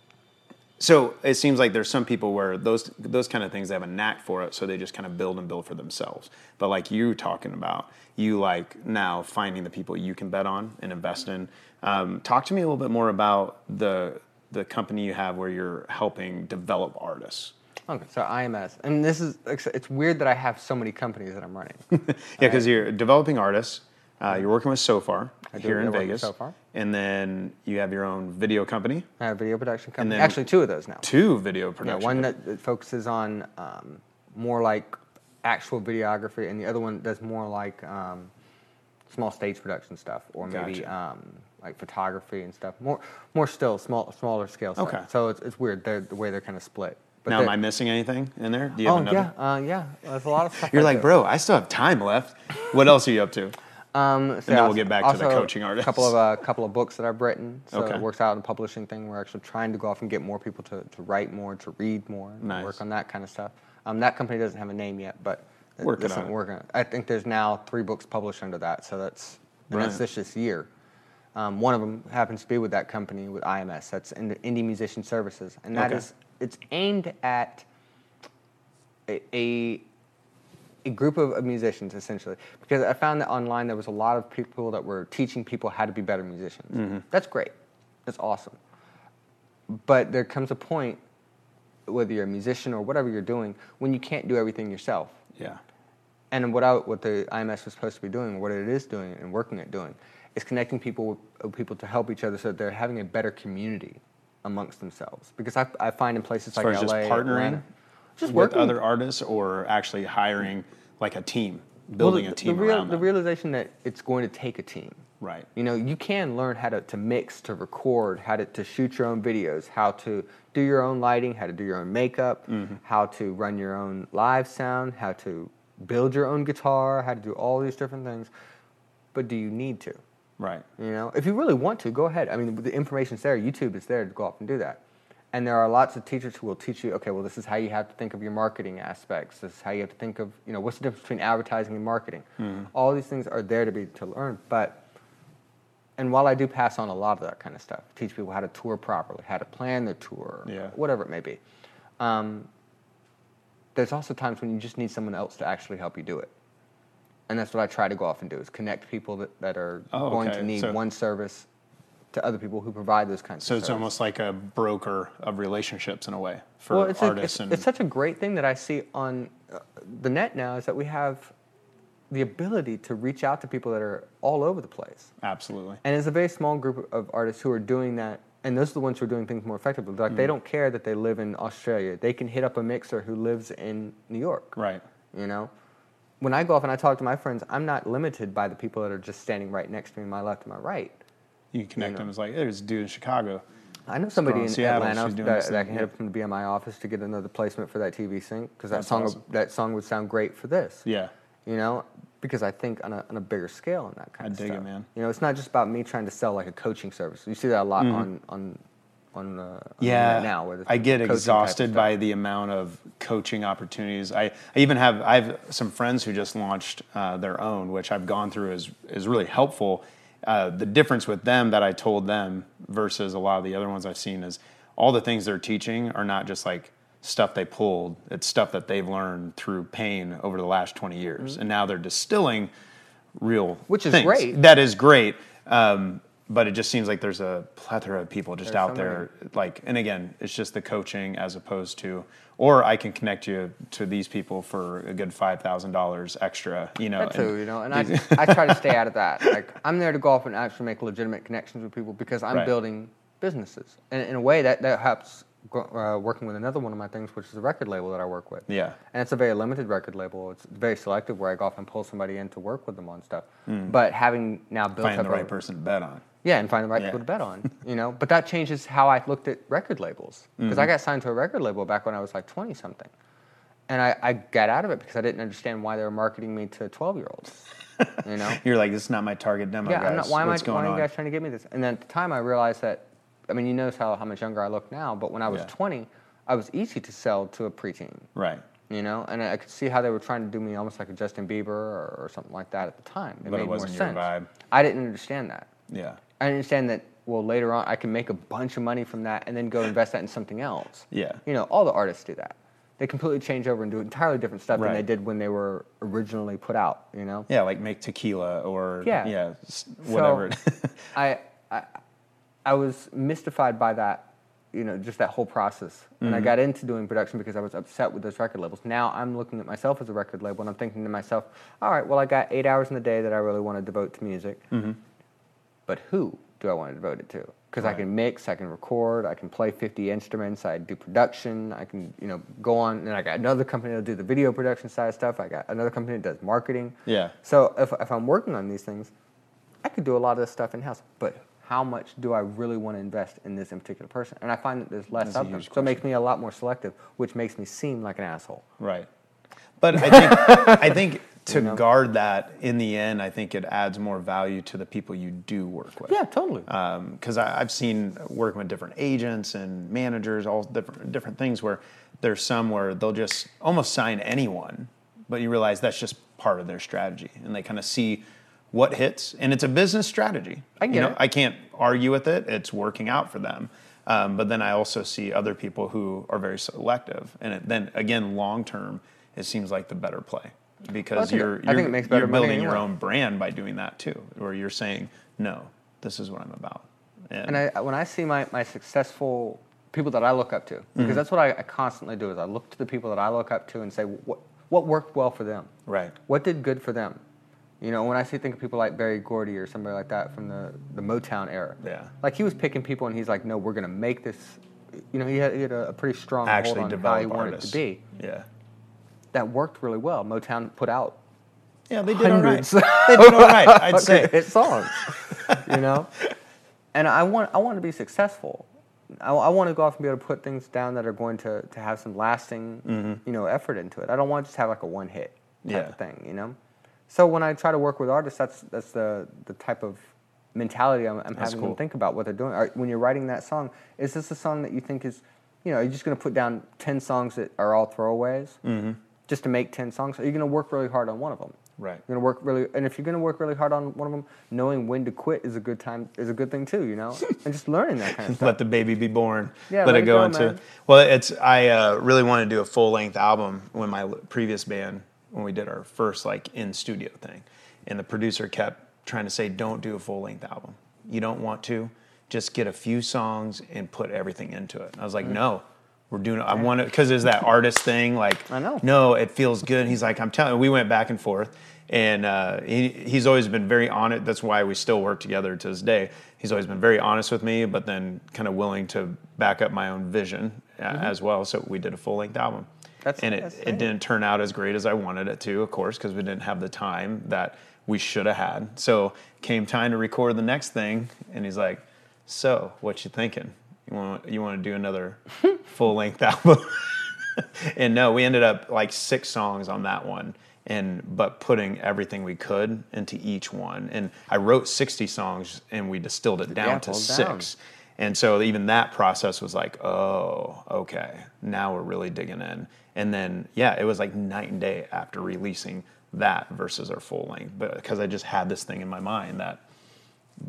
so it seems like there's some people where those those kind of things they have a knack for it, so they just kind of build and build for themselves. But like you talking about, you like now finding the people you can bet on and invest in. Um, talk to me a little bit more about the the company you have where you're helping develop artists. Okay, so IMS, and this is it's weird that I have so many companies that I'm running. Yeah, because you're developing artists. Uh, you're working with Sofar here in Vegas, Sofar. And then you have your own video company, I have a video production company. then- Actually, two of those now. two video Yeah, production. one companies. that, that focuses on um, more like actual videography, and the other one does more like um, small stage production stuff, or maybe Gotcha. um, like photography and stuff. More, more still, small, smaller scale stuff. Okay. So it's, it's weird they're, the way they're kind of split. But now, am I missing anything in there? Do you have Oh another? yeah, uh, yeah. There's a lot of stuff. You're I like, do. bro, I still have time left. What else are you up to? Um, so then yeah, we'll get back to the coaching A artists. couple of a couple of books that I've written. So Okay. it works out in the publishing thing. We're actually trying to go off and get more people to, to write more, to read more, and Nice. work on that kind of stuff. Um, that company doesn't have a name yet, but Working on it. we're. I think there's now three books published under that. So that's and that's this this year. Um, one of them happens to be with that company with IMS. That's in the Indie Musician Services, and that Okay. is it's aimed at a, a a group of, musicians essentially because i found that online there was a lot of people that were teaching people how to be better musicians. Mm-hmm. That's great. That's awesome. But there comes a point whether you're a musician or whatever you're doing when you can't do everything yourself. Yeah. and what I, what the IMS was supposed to be doing, what it is doing and working at doing, is connecting people with people to help each other so that they're having a better community amongst themselves. Because I, I find in places As like LA, just partnering? Atlanta, just with working other artists or actually hiring like a team, Well, building the, a team the, real, around the realization that it's going to take a team. Right. You know, you can learn how to, to mix, to record, how to, to shoot your own videos, how to do your own lighting, how to do your own makeup, Mm-hmm. how to run your own live sound, how to build your own guitar, how to do all these different things. But do you need to? Right. You know, if you really want to, go ahead. I mean, the information's there. YouTube is there to go off and do that. And there are lots of teachers who will teach you, okay, well, this is how you have to think of your marketing aspects. This is how you have to think of, you know, what's the difference between advertising and marketing. All these things are there to be to learn. But, and while I do pass on a lot of that kind of stuff, teach people how to tour properly, how to plan their tour, Yeah. whatever it may be. Um, there's also times when you just need someone else to actually help you do it. And that's what I try to go off and do is connect people that, that are Oh, going okay. to need So- one service to other people who provide those kinds So of So it's almost like a broker of relationships in a way for well, it's, a- artists it's, and it's such a great thing that I see on uh, the net now is that we have the ability to reach out to people that are all over the place. absolutely. And it's a very small group of artists who are doing that, and those are the ones who are doing things more effectively. Like Mm. they don't care that they live in Australia; they can hit up a mixer who lives in New York. Right. You know, when I go off and I talk to my friends, I'm not limited by the people that are just standing right next to me, my left and my right. You can connect them as like, hey, there's a dude in Chicago. I know somebody in Seattle, Atlanta she's doing that, this that thing, can hit up from the BMI office to get another placement for that TV sync because that That's song awesome. that song would sound great for this. Yeah. You know, because I think on a, on a bigger scale and that kind I of dig it, stuff. man. You know, it's not just about me trying to sell like a coaching service. You see that a lot on on on, uh, on the yeah net now. Where i get coaching type of exhausted by the amount of coaching opportunities I, I even have i have some friends who just launched uh, their own which i've gone through is is really helpful uh, the difference with them that i told them versus a lot of the other ones i've seen is all the things they're teaching are not just like stuff they pulled it's stuff that they've learned through pain over the last 20 years and now they're distilling real Mm-hmm. Which is things. great. that is great um, but it just seems like there's a plethora of people just There's out so there like and again it's just the coaching as opposed to or i can connect you to these people for a good $5000 extra you know too, and you know, and I, I try to stay out of that. Like, I'm there to go off and actually make legitimate connections with people because I'm Right. building businesses. And in a way, that, that helps uh, working with another one of my things, which is a record label that I work with. Yeah. And it's a very limited record label. It's very selective where I go off and pull somebody in to work with them on stuff. But having now built find up the right a, person to bet on yeah, and find the right Yeah. people to bet on, you know. But that changes how I looked at record labels because Mm-hmm. I got signed to a record label back when I was like 20 something. And I, I got out of it because I didn't understand why they were marketing me to 12 year olds. You know? you're like this is not my target demo yeah, guys I'm not, why am I? what's Why going are you guys trying to give me this? And then at the time, I realized that. I mean, you notice how, how much younger I look now, but when I was Yeah. 20, I was easy to sell to a preteen. right You know, and I could see how they were trying to do me almost like a Justin Bieber or, or something like that at the time. It But it made wasn't more your sense. vibe. I didn't understand that. yeah I understand that. Well, later on, I can make a bunch of money from that and then go invest that in something else. Yeah. You know, all the artists do that. They completely change over and do entirely different stuff than they did when they were originally put out. You know. yeah like make tequila or Yeah. yeah s- So, whatever I, I, I was mystified by that, you know, just that whole process. And Mm-hmm. I got into doing production because I was upset with those record labels. Now I'm looking at myself as a record label and I'm thinking to myself, all right, well, I got eight hours in the day that I really want to devote to music. Mm-hmm. But who do I want to devote it to? Because I can mix, I can record, I can play 50 instruments, I do production, I can, you know, go on. And I got another company that'll do the video production side of stuff. I got another company that does marketing. Yeah. So if, if I'm working on these things, I could do a lot of this stuff in house, but how much do I really want to invest in this in particular person? And I find that there's less That's of them. So it makes me a lot more selective, which makes me seem like an asshole. Right. But I think I think to know? guard that in the end, I think it adds more value to the people you do work with. Yeah, totally. Because I I've seen working with different agents and managers, all different different things where there's some where they'll just almost sign anyone, but you realize that's just part of their strategy, and they kind of see what hits, and it's a business strategy. I get you know, it. I can't argue with it; it's working out for them. Um, but then I also see other people who are very selective, and it, then again, long term, it seems like the better play because it- you're you're, you're building your own brand by doing that too, where you're saying, no, this is what I'm about. And I, when I see my, my successful people that I look up to, Mm-hmm. because that's what I, I constantly do is I look to the people that I look up to and say what what worked well for them, Right. What did good for them, you know? When I see think of people like Berry Gordy or somebody like that from the, the Motown era, Yeah. like he was picking people and he's like, no, we're gonna make this. You know, he had, he had a, a pretty strong actually hold on how he wanted artists. to be. Yeah. That worked really well. Motown put out Yeah, they did all right. They did all right, I'd say. hit songs, you know. And I want I want to be successful. I, I want to go off and be able to put things down that are going to, to have some lasting, you know, effort into it. I don't want to just have like a one hit type Mm-hmm. Yeah. of thing, you know. So when I try to work with artists, that's that's the the type of mentality I'm, I'm having cool. them think about what they're doing. When you're writing that song, is this a song that you think is, you know, you're you just going to put down ten songs that are all throwaways, mm-hmm. Just to make ten songs? Are you going to work really hard on one of them? Right. You're gonna work really, and if you're gonna work really hard on one of them, knowing when to quit is a good time is a good thing too, you know, and just learning that kind of stuff. Let the baby be born. Yeah, let, let it go, go, into. man. Well, it's I uh, really want to do a full length album when my previous band when we did our first like in studio thing, and the producer kept trying to say, "Don't do a full length album. You don't want to. Just get a few songs and put everything into it." And I was like, Mm. "No." We're doing. I want to because there's that artist thing. Like, I know. No, it feels good. He's like, I'm telling. We went back and forth, and uh, he, he's always been very honest. That's why we still work together to this day. He's always been very honest with me, but then kind of willing to back up my own vision uh, as well. So we did a full length album, Mm-hmm. That's- and it, that's it didn't turn out as great as I wanted it to, of course, because we didn't have the time that we should have had. So came time to record the next thing, and he's like, "So, what you thinking? You want you want to do another full length album?" and no, we ended up like six songs on that one, and but putting everything we could into each one. And I wrote sixty songs, and we distilled it down Yeah, to pulled down. six. And so even that process was like, oh, okay, now we're really digging in. And then yeah, it was like night and day after releasing that versus our full length, but because I just had this thing in my mind that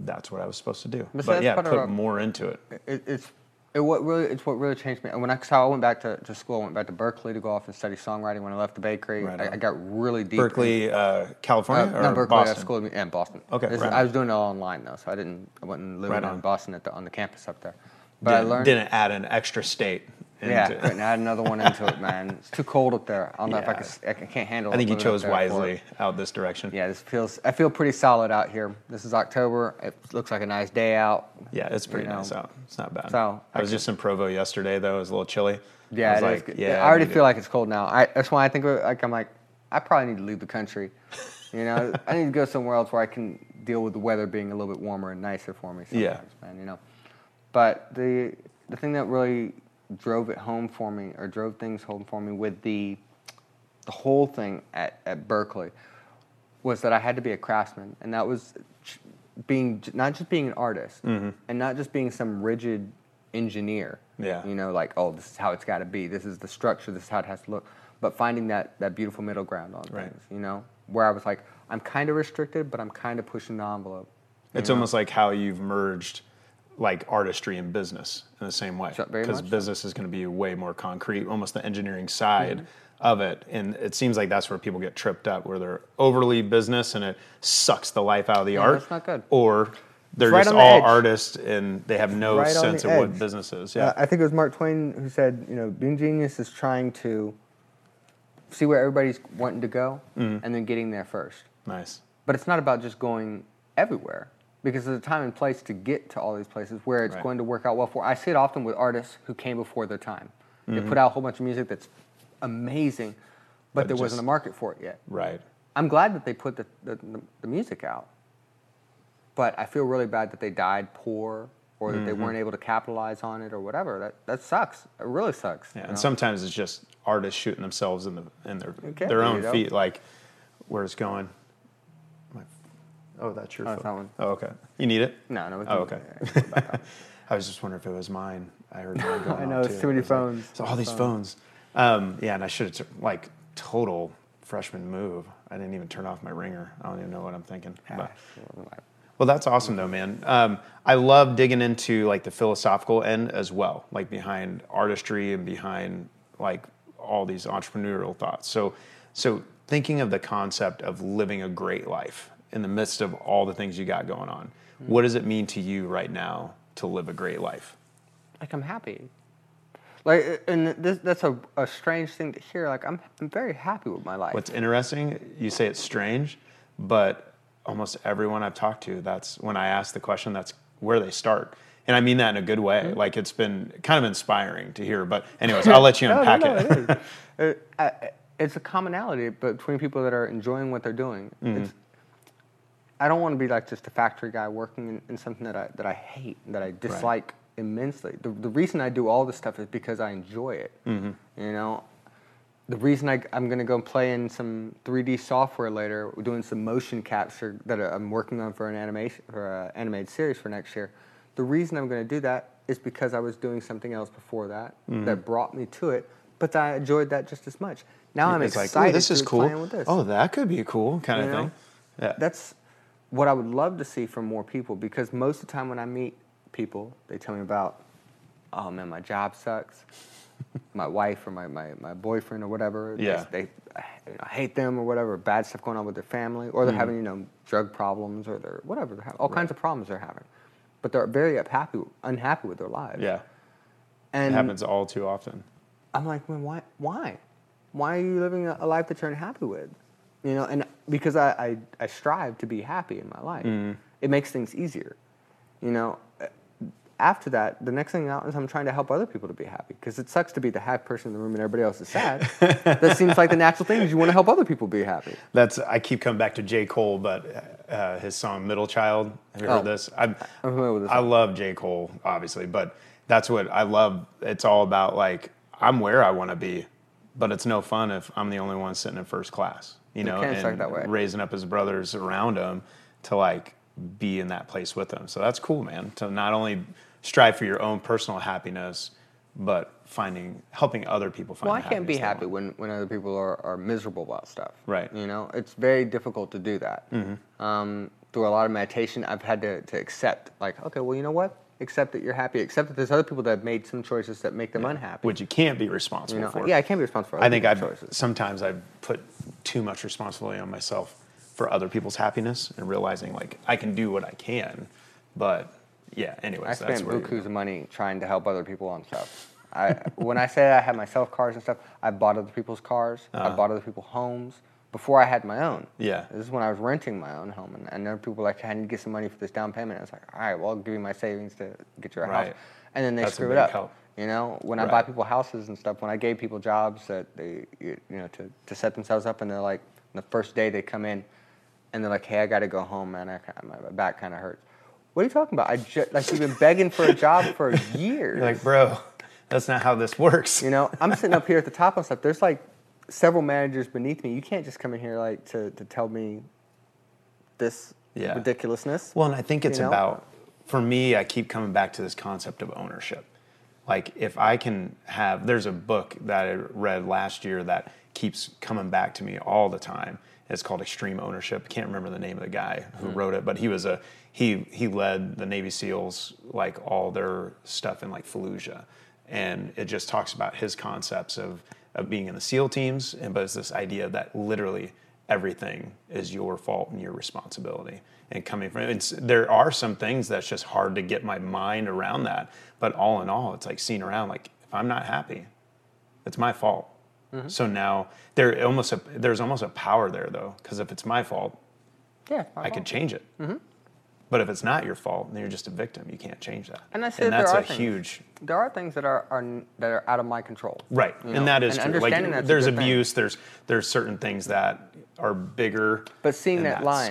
that's what I was supposed to do. But But, yeah, put more into it. it, it's It what really it's what really changed me. And when I so I went back to, to school, I went back to Berklee to go off and study songwriting. When I left the bakery, Right I. I got really deep. Berkeley, uh, Uh, California, or not Berkeley, Boston? uh, School and Boston. Okay, is- right I was doing it all online though, so I didn't. I wasn't living Right in on. Boston at the, on the campus up there. But I didn't, learned. didn't add an extra state. Yeah, into- couldn't add another one into it, man. It's too cold up there. I don't know if I can. s- I can- can't handle. I think you chose there for wisely out this direction. Yeah, this feels. I feel pretty solid out here. This is October. It looks like a nice day out. Yeah, it's pretty You know, nice out. It's not bad. so, I was I just in Provo yesterday, though. It was a little chilly. Yeah, was it is like, good. yeah, I already need feel it. like it's cold now. I, that's why I think like I'm like I probably need to leave the country. You know, I need to go somewhere else where I can deal with the weather being a little bit warmer and nicer for me. Sometimes, Yeah. man. You know, but the the thing that really drove it home for me, or drove things home for me, with the the whole thing at at Berklee, was that I had to be a craftsman, and that was being not just being an artist, mm-hmm. and not just being some rigid engineer. Yeah. You know, like oh, this is how it's got to be. This is the structure. This is how it has to look. But finding that that beautiful middle ground on Right. things. You know, where I was like, I'm kind of restricted, but I'm kind of pushing the envelope. It's know? almost like how you've merged like artistry and business in the same way. Because business is going to be way more concrete, almost the engineering side Mm-hmm. of it. And it seems like that's where people get tripped up, where they're overly business and it sucks the life out of the Yeah, art. that's not good. Or they're right just the all edge. artists and they have no Right sense the of what edge. business is. Uh, Yeah. I think it was Mark Twain who said, you know, being genius is trying to see where everybody's wanting to go Mm-hmm. and then getting there first. nice. But it's not about just going everywhere because there's a time and place to get to all these places where it's Right. going to work out well for. I see it often with artists who came before their time. Mm-hmm. They put out a whole bunch of music that's amazing, but, But there just- wasn't a market for it yet. Right. I'm glad that they put the, the, the, music out, but I feel really bad that they died poor or that they Mm-hmm. weren't able to capitalize on it or whatever. That that sucks. It really sucks. Yeah, and know? sometimes it's just artists shooting themselves in the in their Okay, their own feet, like where it's going. My- Oh, that's your Oh, it's phone. that one. Oh, okay. You need it? no, no. we Oh, okay. yeah, put it back on. I was just wondering if it was mine. I heard mine going I off, know, it's too. too many It was like- phones. So all these phones. Um, yeah, and I should have like total freshman move. I didn't even turn off my ringer. I don't even know what I'm thinking. But, well, that's awesome though, man. Um, I love digging into like the philosophical end as well, like behind artistry and behind like all these entrepreneurial thoughts. So, so thinking of the concept of living a great life in the midst of all the things you got going on, what does it mean to you right now to live a great life? like I'm happy. Like, and this, that's a, a strange thing to hear. Like, I'm, I'm very happy with my life. What's interesting, you say it's strange, but almost everyone I've talked to, that's when I ask the question, that's where they start. And I mean that in a good way. Like it's been kind of inspiring to hear. But anyways, I'll let you No, no, unpack no, it. it. It- I- it's a commonality between people that are enjoying what they're doing. Mm-hmm. It's, I don't want to be like just a factory guy working in, in something that I that I hate that I dislike immensely. The the reason I do all this stuff is because I enjoy it. Mm-hmm. You know, the reason I, I'm going to go play in some 3D software later, doing some motion capture that I'm working on for an animation for an animated series for next year. The reason I'm going to do that is because I was doing something else before that Mm-hmm. that brought me to it, but I enjoyed that just as much. Now I'm it's excited. like, oh, this is cool. With this. Oh, that could be cool, kind You of know? thing. Yeah. That's what I would love to see from more people because most of the time when I meet people, they tell me about, oh man, my job sucks. my wife or my, my, my boyfriend or whatever, they- Yeah. they, you know, hate them or whatever, bad stuff going on with their family, or Mm-hmm. they're having, you know, drug problems or they're whatever, they're having, all kinds of problems they're having. But they're very unhappy, unhappy with their lives. yeah. And It happens all too often. I'm like, man, why? Why? Why are you living a, a life that you're unhappy with? You know, and because I, I, I strive to be happy in my life, Mm-hmm. it makes things easier. You know, after that, the next thing out is I'm trying to help other people to be happy because it sucks to be the happy person in the room and everybody else is sad. that seems like the natural thing is you want to help other people be happy. That's I keep coming back to J. Cole, but uh, his song "Middle Child." Have you heard Oh, this? I'm, I'm familiar with this I song. love J. Cole, obviously, but that's what I love. It's all about like I'm where I want to be, but it's no fun if I'm the only one sitting in first class. You know, and raising up his brothers around him to like be in that place with them. So that's cool, man. To not only strive for your own personal happiness, but finding helping other people find. Well, I can't be happy when, when other people are, are miserable about stuff. Right. You know, it's very difficult to do that. Um, through a lot of meditation, I've had to, to accept, like, okay, well, you know what? Accept that you're happy. Accept that there's other people that have made some choices that make them unhappy. which you can't be responsible you know, for. yeah, I can't be responsible for. I think I've choices. sometimes I've put too much responsibility on myself for other people's happiness and realizing like I can do what I can, but yeah. Anyways, I that's spent bukus of money trying to help other people on stuff. I, when I say I had myself cars and stuff, I bought other people's cars. I Uh-huh. bought other people's homes before I had my own. Yeah. This is when I was renting my own home, and, and there were people like, I need to get some money for this down payment. I was like, all right, well, I'll give you my savings to get your Right. house. And then they That's screw it up. help. You know, when I buy people houses and stuff, when I gave people jobs that they, you you know, to, to set themselves up, and they're like, the first day they come in, and they're like, "Hey, I got to go home, man. I, my back kind of hurts." What are you talking about? I just, like you've been begging for a job for years. You're like, bro, that's not how this works. You know, I'm sitting up here at the top and stuff. There's like several managers beneath me. You can't just come in here like to, to tell me this Yeah. ridiculousness. Well, and I think it's you know? about, for me, I keep coming back to this concept of ownership. Like, if I can have, there's a book that I read last year that keeps coming back to me all the time. It's called Extreme Ownership. Can't remember the name of the guy who Hmm. wrote it, but he was a he he led the Navy SEALs like all their stuff in like Fallujah, and it just talks about his concepts of of being in the SEAL teams, and but it's this idea that literally everything is your fault and your responsibility. And coming from it's, there are some things that's just hard to get my mind around that. But all in all, it's like seeing around like if I'm not happy, it's my fault. Mm-hmm. So now there almost a, there's almost a power there though, because if it's my fault, yeah, I could change it. But if it's not your fault, then you're just a victim. You can't change that. And I say that there that's a things. huge There are things that are, are that are out of my control. Right, you know? and that is And true. Like that's there's good thing. abuse. There's there's certain things that are bigger. But seeing that that's-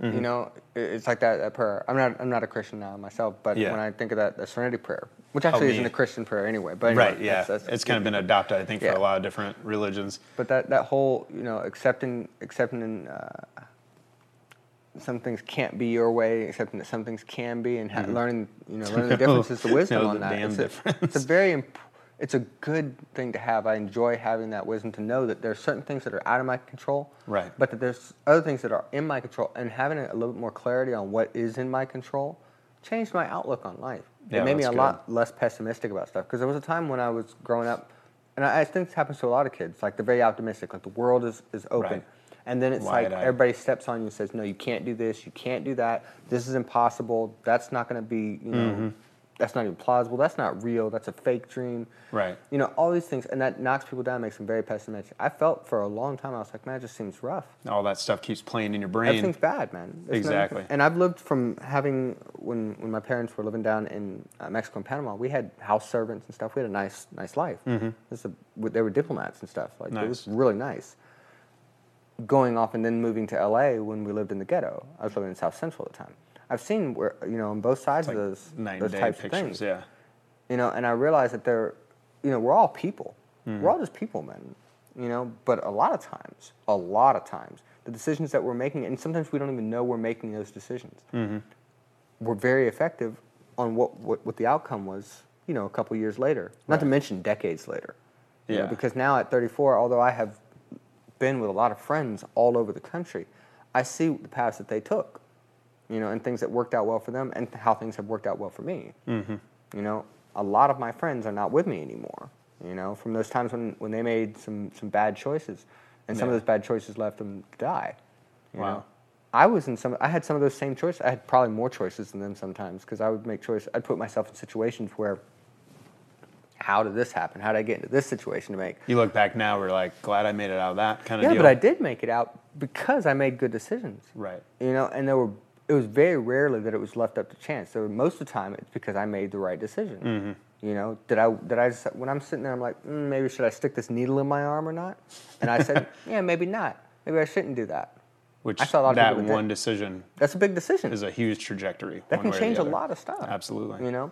Mm-hmm. line, you know, it's like that, that prayer. I'm not I'm not a Christian now myself, but Yeah. when I think of that, the Serenity Prayer, which actually me. isn't a Christian prayer anyway, but anyway, Right. Yeah. that's- that's- it's kind of been adopted, I think, for a lot of different religions. But that, that whole, you know, accepting accepting uh, some things can't be your way, accepting that some things can be, and ha- learning, you know, learning the differences, the wisdom Mm-hmm. On the that. damn it's, a, it's a very, imp- it's a good thing to have. I enjoy having that wisdom to know that there are certain things that are out of my control, Right. But that there's other things that are in my control, and having a little bit more clarity on what is in my control changed my outlook on life. Yeah, it made me a that's lot less pessimistic about stuff because there was a time when I was growing up, and I, I think this happens to a lot of kids. Like they're very optimistic, like the world is, is open, Right. And then it's like Wide-eyed. everybody steps on you and says, "No, you can't do this. You can't do that. This is impossible. That's not going to be, you know, Mm-hmm. that's not even plausible. That's not real. That's a fake dream." Right. You know, all these things, and that knocks people down, makes them very pessimistic. I felt for a long time, I was like, "Man, it just seems rough." All that stuff keeps playing in your brain. Everything's bad, man. No- Exactly. and I've lived from having when when my parents were living down in uh, Mexico and Panama. We had house servants and stuff. We had a nice nice life. Mm-hmm. This is a, they were diplomats and stuff. Like it was really nice. Going off and then moving to LA when we lived in the ghetto. I was living in South Central at the time. I've seen where you know on both sides like of those those types pictures. of things Yeah. you know, and I realized that they're, you know, we're all people. Mm-hmm. We're all just people, man. You know, but a lot of times, a lot of times, the decisions that we're making, and sometimes we don't even know we're making those decisions, Mm-hmm. were very effective on what, what, what the outcome was, you know, a couple years later. Not to mention decades later. You know, Yeah. because now at 34, although I have been with a lot of friends all over the country, I see the paths that they took, you know, and things that worked out well for them and how things have worked out well for me. Mm-hmm. You know, a lot of my friends are not with me anymore. You know, from those times when, when they made some, some bad choices, and some of those bad choices left them to die. You Wow. know? I was in some. I had some of those same choices. I had probably more choices than them sometimes because I would make choices. I'd put myself in situations where, how did this happen? How did I get into this situation to make? You look back now, we're like, glad I made it out of that kind of deal. Yeah, deal. but I did make it out because I made good decisions. Right. You know, and there were. It was very rarely that it was left up to chance. So most of the time, it's because I made the right decision. Mm-hmm. You know, did I? Did I? Just, when I'm sitting there, I'm like, mm, maybe should I stick this needle in my arm or not? And I said, yeah, maybe not. Maybe I shouldn't do that. Which I saw a lot of that that one decision That's a big decision. is a huge trajectory. that can change a lot of stuff. Absolutely. You know,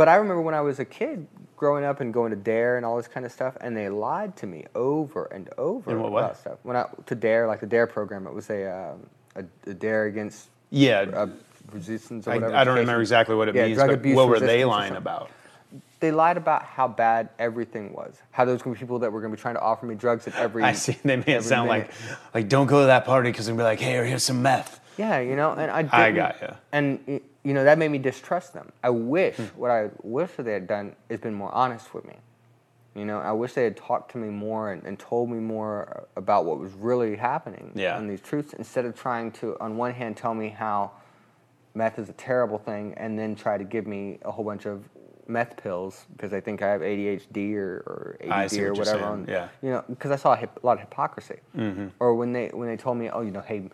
but I remember when I was a kid, growing up and going to Dare and all this kind of stuff, and they lied to me over and over In what about stuff. When I to Dare, like the Dare program, it was a um, a, a Dare against Yeah. uh, resistance or I, whatever. I don't remember exactly what it Yeah, means, drug but abuse what were they lying about? They lied about how bad everything was. How there was going to be people that were going to be trying to offer me drugs at every. I see. They made it sound minute. like, like don't go to that party because they'll be like, hey, here's some meth. Yeah, you know, and I. Didn't, I got ya. And you know, that made me distrust them. I wish Hmm. what I wish that they had done is been more honest with me. You know, I wish they had talked to me more and, and told me more about what was really happening Yeah. and these truths instead of trying to, on one hand, tell me how meth is a terrible thing and then try to give me a whole bunch of meth pills because they think I have ADHD or, or ADD or what whatever. on- yeah. You know, because I saw a, hip, a lot of hypocrisy. Mm-hmm. Or when they when they told me, oh, you know, hey,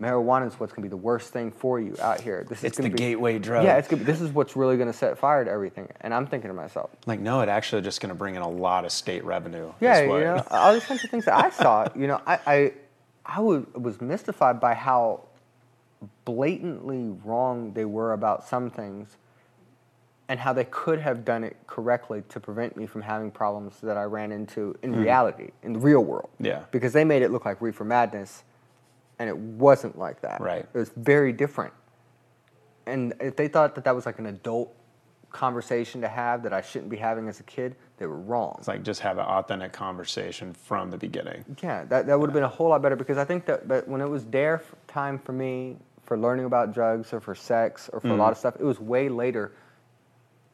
marijuana is what's going to be the worst thing for you out here. This is It's the be, gateway drug. Yeah, it's gonna, this is what's really going to set fire to everything. And I'm thinking to myself, Like, no, it actually just going to bring in a lot of state revenue. yeah, you know, all these kinds of things that I saw, you know, I I, I was, was mystified by how blatantly wrong they were about some things and how they could have done it correctly to prevent me from having problems that I ran into in hmm. reality, in the real world. Yeah. Because they made it look like reefer madness, and it wasn't like that. Right. It was very different. And if they thought that that was like an adult conversation to have that I shouldn't be having as a kid, they were wrong. It's like just have an authentic conversation from the beginning. Yeah, that, that would have been a whole lot better because I think that, that when it was dare f- time for me for learning about drugs or for sex or for a lot mm. of stuff, it was way later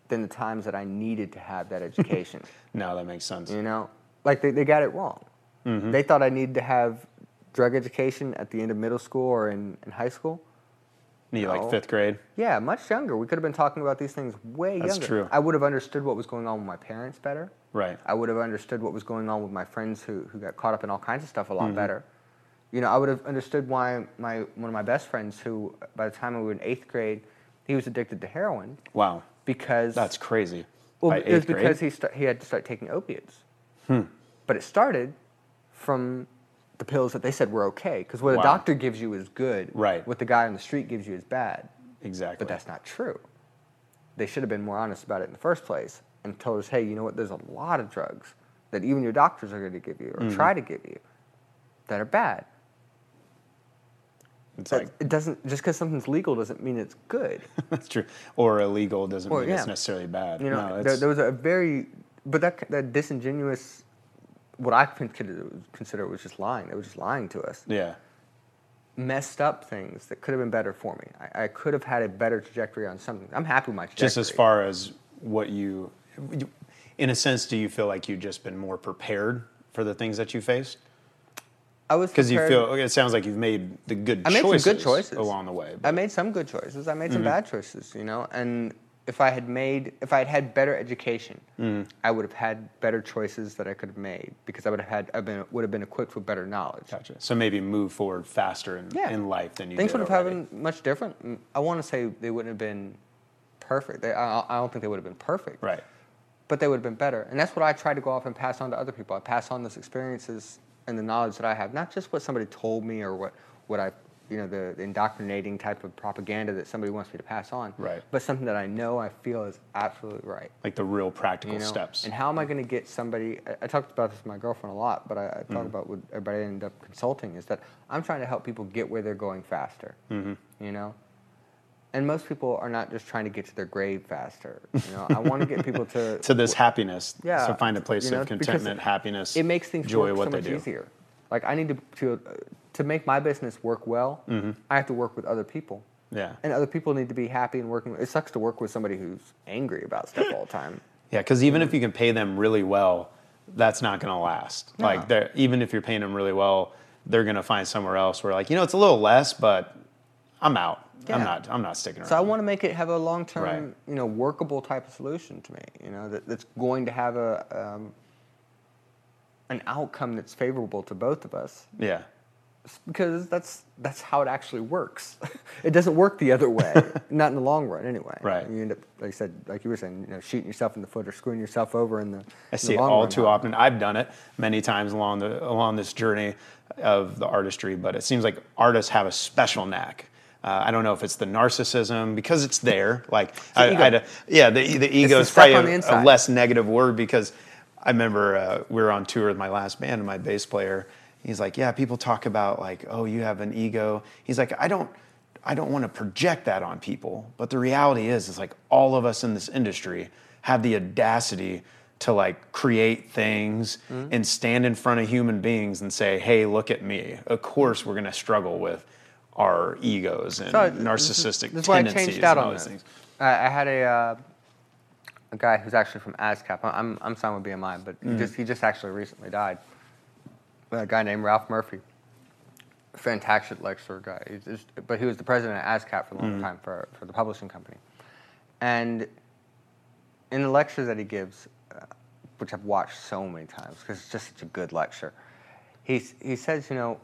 than the times that I needed to have that education. No, that makes sense. you know, like they, they got it wrong. Mm-hmm. They thought I needed to have drug education at the end of middle school or in, in high school. Need like fifth grade. Yeah, much younger. We could have been talking about these things way That's younger. true. I would have understood what was going on with my parents better. Right. I would have understood what was going on with my friends who, who got caught up in all kinds of stuff a lot Mm-hmm. better. You know, I would have understood why my one of my best friends, who by the time we were in eighth grade, he was addicted to heroin Wow. because That's crazy. well, By it was because grade? he sta- he had to start taking opiates. Hmm. But it started from the pills that they said were okay because what Wow. a doctor gives you is good. Right. What the guy on the street gives you is bad. Exactly. But that's not true. They should have been more honest about it in the first place and told us, hey, you know what? There's a lot of drugs that even your doctors are going to give you Mm-hmm. or try to give you that are bad. It's like it doesn't just because something's legal doesn't mean it's good. that's true. Or illegal doesn't Or, mean yeah. it's necessarily bad. You know, no, there, there was a very, but that that disingenuous, what I consider consider was just lying. They were just lying to us. yeah. Messed up things that could have been better for me. I, I could have had a better trajectory on something. I'm happy with my trajectory. Just as far as what you, in a sense, do you feel like you've just been more prepared for the things that you faced? I was Because you feel it sounds like you've made the good I made choices, some good choices along the way. I made some good choices. I made Mm-hmm. some bad choices, you know. And if I had made, if I had had better education, Mm-hmm. I would have had better choices that I could have made because I would have had, I've been, would have been equipped with better knowledge. Gotcha. So maybe move forward faster in, Yeah. in life than you Things would have been much different. Mm, I want to say they wouldn't have been perfect. They, I, I don't think they would have been perfect. Right. But they would have been better. And that's what I try to go off and pass on to other people. I pass on those experiences and the knowledge that I have, not just what somebody told me or what, what I, you know, the, the indoctrinating type of propaganda that somebody wants me to pass on. Right. But something that I know I feel is absolutely right. Like the real practical You know? steps. And how am I going to get somebody? I, I talked about this with my girlfriend a lot, but I, I Mm-hmm. talk about with everybody I end up consulting is that I'm trying to help people get where they're going faster. Mm-hmm. You know, and most people are not just trying to get to their grave faster. You know, I want to get people to to this happiness. yeah. So find a place you know, of contentment, happiness, It makes things joy, work what so they much do. easier. Like I need to to uh, to make my business work well. I have to work with other people. Mm-hmm. Yeah. And other people need to be happy and working. It sucks to work with somebody who's angry about stuff all the time. Yeah, because even if you can pay them really well, that's not going to last. No. Like, even if you're paying them really well, they're going to find somewhere else where, like, you know, it's a little less, but I'm out. I'm not. I'm not sticking around. So I want to make it have a long term, Right. you know, workable type of solution to me. You know, that, that's going to have a um, an outcome that's favorable to both of us. Yeah. Because that's that's how it actually works. it doesn't work the other way, not in the long run, anyway. Right. You end up, like I said, like you were saying, you know, shooting yourself in the foot or screwing yourself over in the. in I the see it all run. too often. I've done it many times along the along this journey of the artistry, but it seems like artists have a special knack. Uh, I don't know if it's the narcissism because it's there. Like, I, ego. I'd- yeah, the the ego is probably a, a less negative word because I remember uh, we were on tour with my last band and my bass player. He's like, yeah, people talk about like, oh, you have an ego. He's like, I don't. I don't want to project that on people, but the reality is, is like all of us in this industry have the audacity to like create things and stand in front of human beings and say, "Hey, look at me." Of course, we're going to struggle with our egos and So, narcissistic is, this is why I changed out on those this. things. I, I had a uh, a guy who's actually from ASCAP. I'm I'm signed with BMI, but he just he just actually recently died. A guy named Ralph Murphy. Fantastic lecturer guy. He's just, but he was the president of ASCAP for a long Mm-hmm. time for for the publishing company, and in the lectures that he gives, uh, which I've watched so many times because it's just such a good lecture, he's, he says, you know,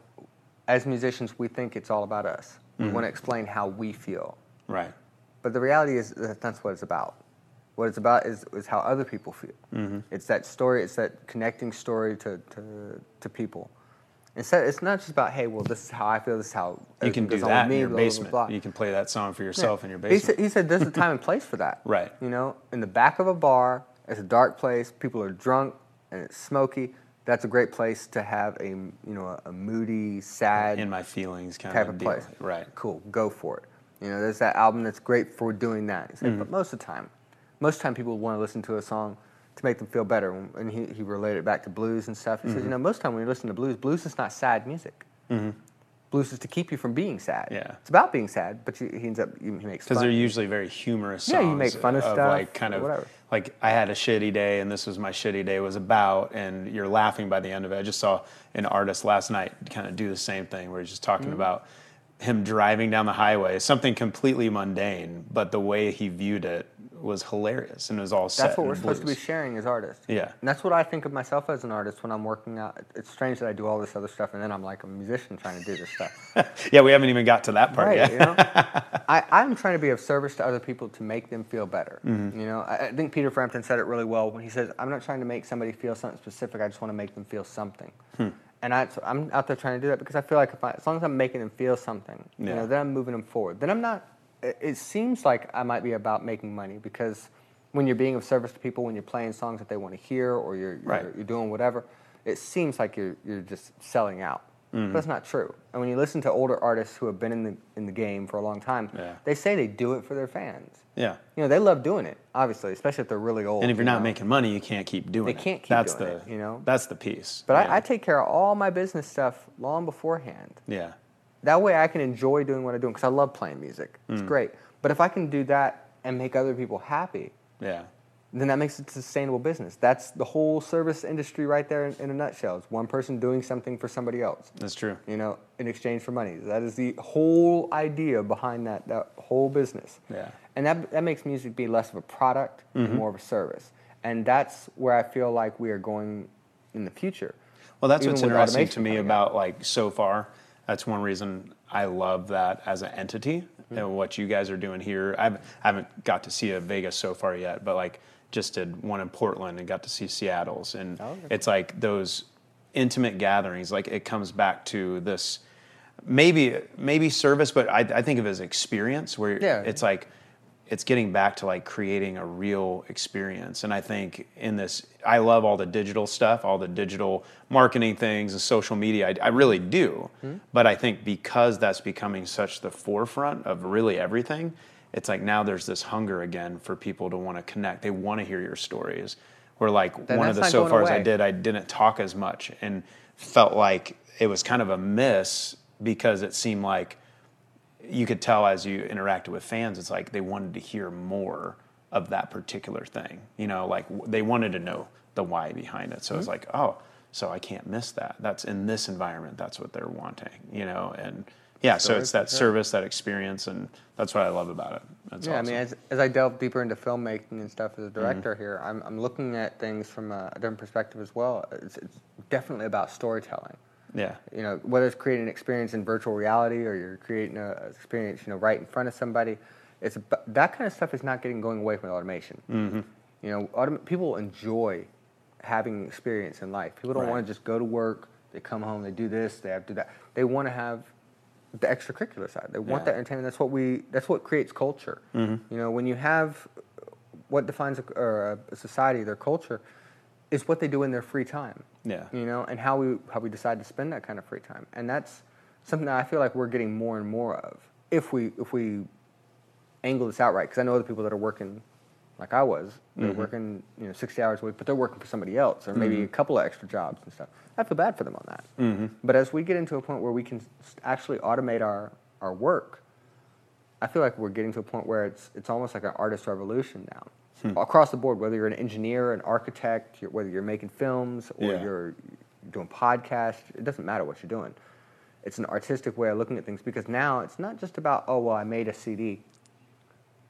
as musicians, we think it's all about us. We Mm-hmm. want to explain how we feel. Right. But the reality is that that's what it's about. What it's about is, is how other people feel. Mm-hmm. It's that story, it's that connecting story to, to, to people. Instead, it's not just about, hey, well, this is how I feel, this is how You can do that with in me, your blah, basement. blah, blah. You can play that song for yourself in your basement. He said, he said there's a time and place for that. Right. You know, in the back of a bar, it's a dark place, people are drunk, and it's smoky. That's a great place to have a, you know, a, moody, sad in my feelings kind type of, of place. Right. Cool. Go for it. You know, there's that album that's great for doing that. Said, Mm-hmm. But most of the time, most of time people want to listen to a song to make them feel better. And he, he related it back to blues and stuff. He says, Mm-hmm. you know, most of time when you listen to blues, blues is not sad music. Blues is to keep you from being sad. Yeah. It's about being sad, but you, he ends up, he makes Because they're usually very humorous songs. Yeah, you make fun of stuff, like kind of whatever. like I had a shitty day and this was my shitty day was about and you're laughing by the end of it. I just saw an artist last night kind of do the same thing where he's just talking Mm-hmm. about him driving down the highway, something completely mundane, but the way he viewed it was hilarious and it was all set That's what we're supposed to be sharing as artists. Yeah. And that's what I think of myself as an artist when I'm working out. It's strange that I do all this other stuff and then I'm like a musician trying to do this stuff. Yeah, we haven't even got to that part right. yet. You know, I, I'm trying to be of service to other people to make them feel better. Mm-hmm. You know, I, I think Peter Frampton said it really well when he says, "I'm not trying to make somebody feel something specific. I just want to make them feel something." Hmm. And I, so I'm out there trying to do that because I feel like if I, as long as I'm making them feel something, you know, then I'm moving them forward. Then I'm not. It, seems like I might be about making money because when you're being of service to people, when you're playing songs that they want to hear, or you're you're, Right. you're doing whatever, it seems like you're you're just selling out. Mm-hmm. But that's not true. And when you listen to older artists who have been in the in the game for a long time, Yeah. they say they do it for their fans. Yeah. You know, they love doing it, obviously, especially if they're really old. And if you're you not know. making money, you can't keep doing They it. can't keep that's doing the, it, you know? That's the piece. But yeah. I, I take care of all my business stuff long beforehand. Yeah. That way I can enjoy doing what I'm doing because I love playing music. Mm. It's great. But if I can do that and make other people happy, Yeah. then that makes it a sustainable business. That's the whole service industry right there in, in a nutshell. It's one person doing something for somebody else. That's true. you know, in exchange for money. That is the whole idea behind that, that whole business. Yeah. And that, that makes music be less of a product Mm-hmm. and more of a service. And that's where I feel like we are going in the future. Well, that's Even what's interesting to me about like Sofar. That's one reason I love that as an entity Mm-hmm. and what you guys are doing here. I've, I haven't got to see a Vegas Sofar yet, but like just did one in Portland and got to see Seattle's, and Oh, okay. it's like those intimate gatherings. Like it comes back to this maybe maybe service, but I, I think of it as experience where Yeah. it's like it's getting back to like creating a real experience. And i think in this i love all the digital stuff all the digital marketing things and social media. I, I really do. But i think because that's becoming such the forefront of really everything it's like now there's this hunger again for people to want to connect. They want to hear your stories. Where like Then one of the so far as i did i didn't talk as much and felt like it was kind of a miss because it seemed like you could tell as you interacted with fans, it's like they wanted to hear more of that particular thing. You know, like they wanted to know the why behind it. So it's Mm-hmm. like, oh, so I can't miss that. That's in this environment. That's what they're wanting. You know, and yeah, so Sure, it's that service, that experience, and that's what I love about it. That's yeah, awesome. I mean, as, as I delve deeper into filmmaking and stuff Mm-hmm. as a director here, I'm, I'm looking at things from a, a different perspective as well. It's, it's definitely about storytelling. Yeah, you know, whether it's creating an experience in virtual reality or you're creating an experience, you know, right in front of somebody, it's that kind of stuff is not getting going away from automation. Mm-hmm. You know, autom- people enjoy having experience in life. People don't Right. want to just go to work, they come home, they do this, they have to do that. They want to have the extracurricular side. They want Yeah. that entertainment. That's what we. That's what creates culture. You know, when you have what defines a, or a society, their culture, is what they do in their free time yeah, you know, and how we how we decide to spend that kind of free time, and that's something that I feel like we're getting more and more of if we if we angle this out right. Because I know other people that are working like I was, they're mm-hmm. working you know sixty hours a week, but they're working for somebody else, or maybe mm-hmm. a couple of extra jobs and stuff. I feel bad for them on that. Mm-hmm. But as we get into a point where we can actually automate our our work, I feel like we're getting to a point where it's it's almost like an artist revolution now. Hmm. Across the board, whether you're an engineer, an architect, you're, whether you're making films or Yeah. you're doing podcasts, it doesn't matter what you're doing. It's an artistic way of looking at things because now it's not just about oh well I made a CD.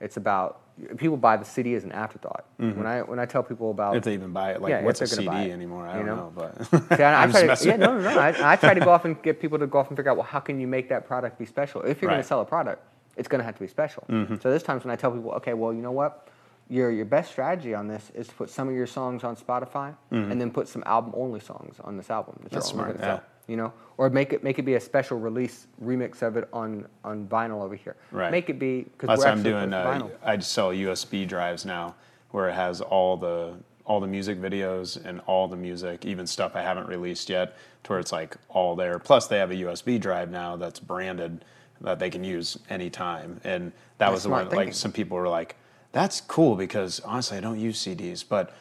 It's about people buy the CD as an afterthought. When I when I tell people about Mm-hmm. If they even buy it, like Yeah, what's a CD anymore? I you don't know? know, but See, I, I try to, yeah, no, no, no. I, I try to go off and get people to go off and figure out, well, how can you make that product be special? If you're going to sell a product, it's going to have to be special. So there's times when I tell people, okay, well, you know what? Your your best strategy on this is to put some of your songs on Spotify and then put some album only songs on this album that That's smart, yeah. sell. You know, or make it make it be a special release remix of it on on vinyl over here. Right. Make it be because That's what I'm doing. Uh, vinyl. I just sell USB drives now, where it has all the all the music videos and all the music, even stuff I haven't released yet, to where it's like all there. Plus, they have a USB drive now that's branded that they can use anytime. And that That's was the one. thinking. Like some people were like, "That's cool," because honestly, I don't use CDs, but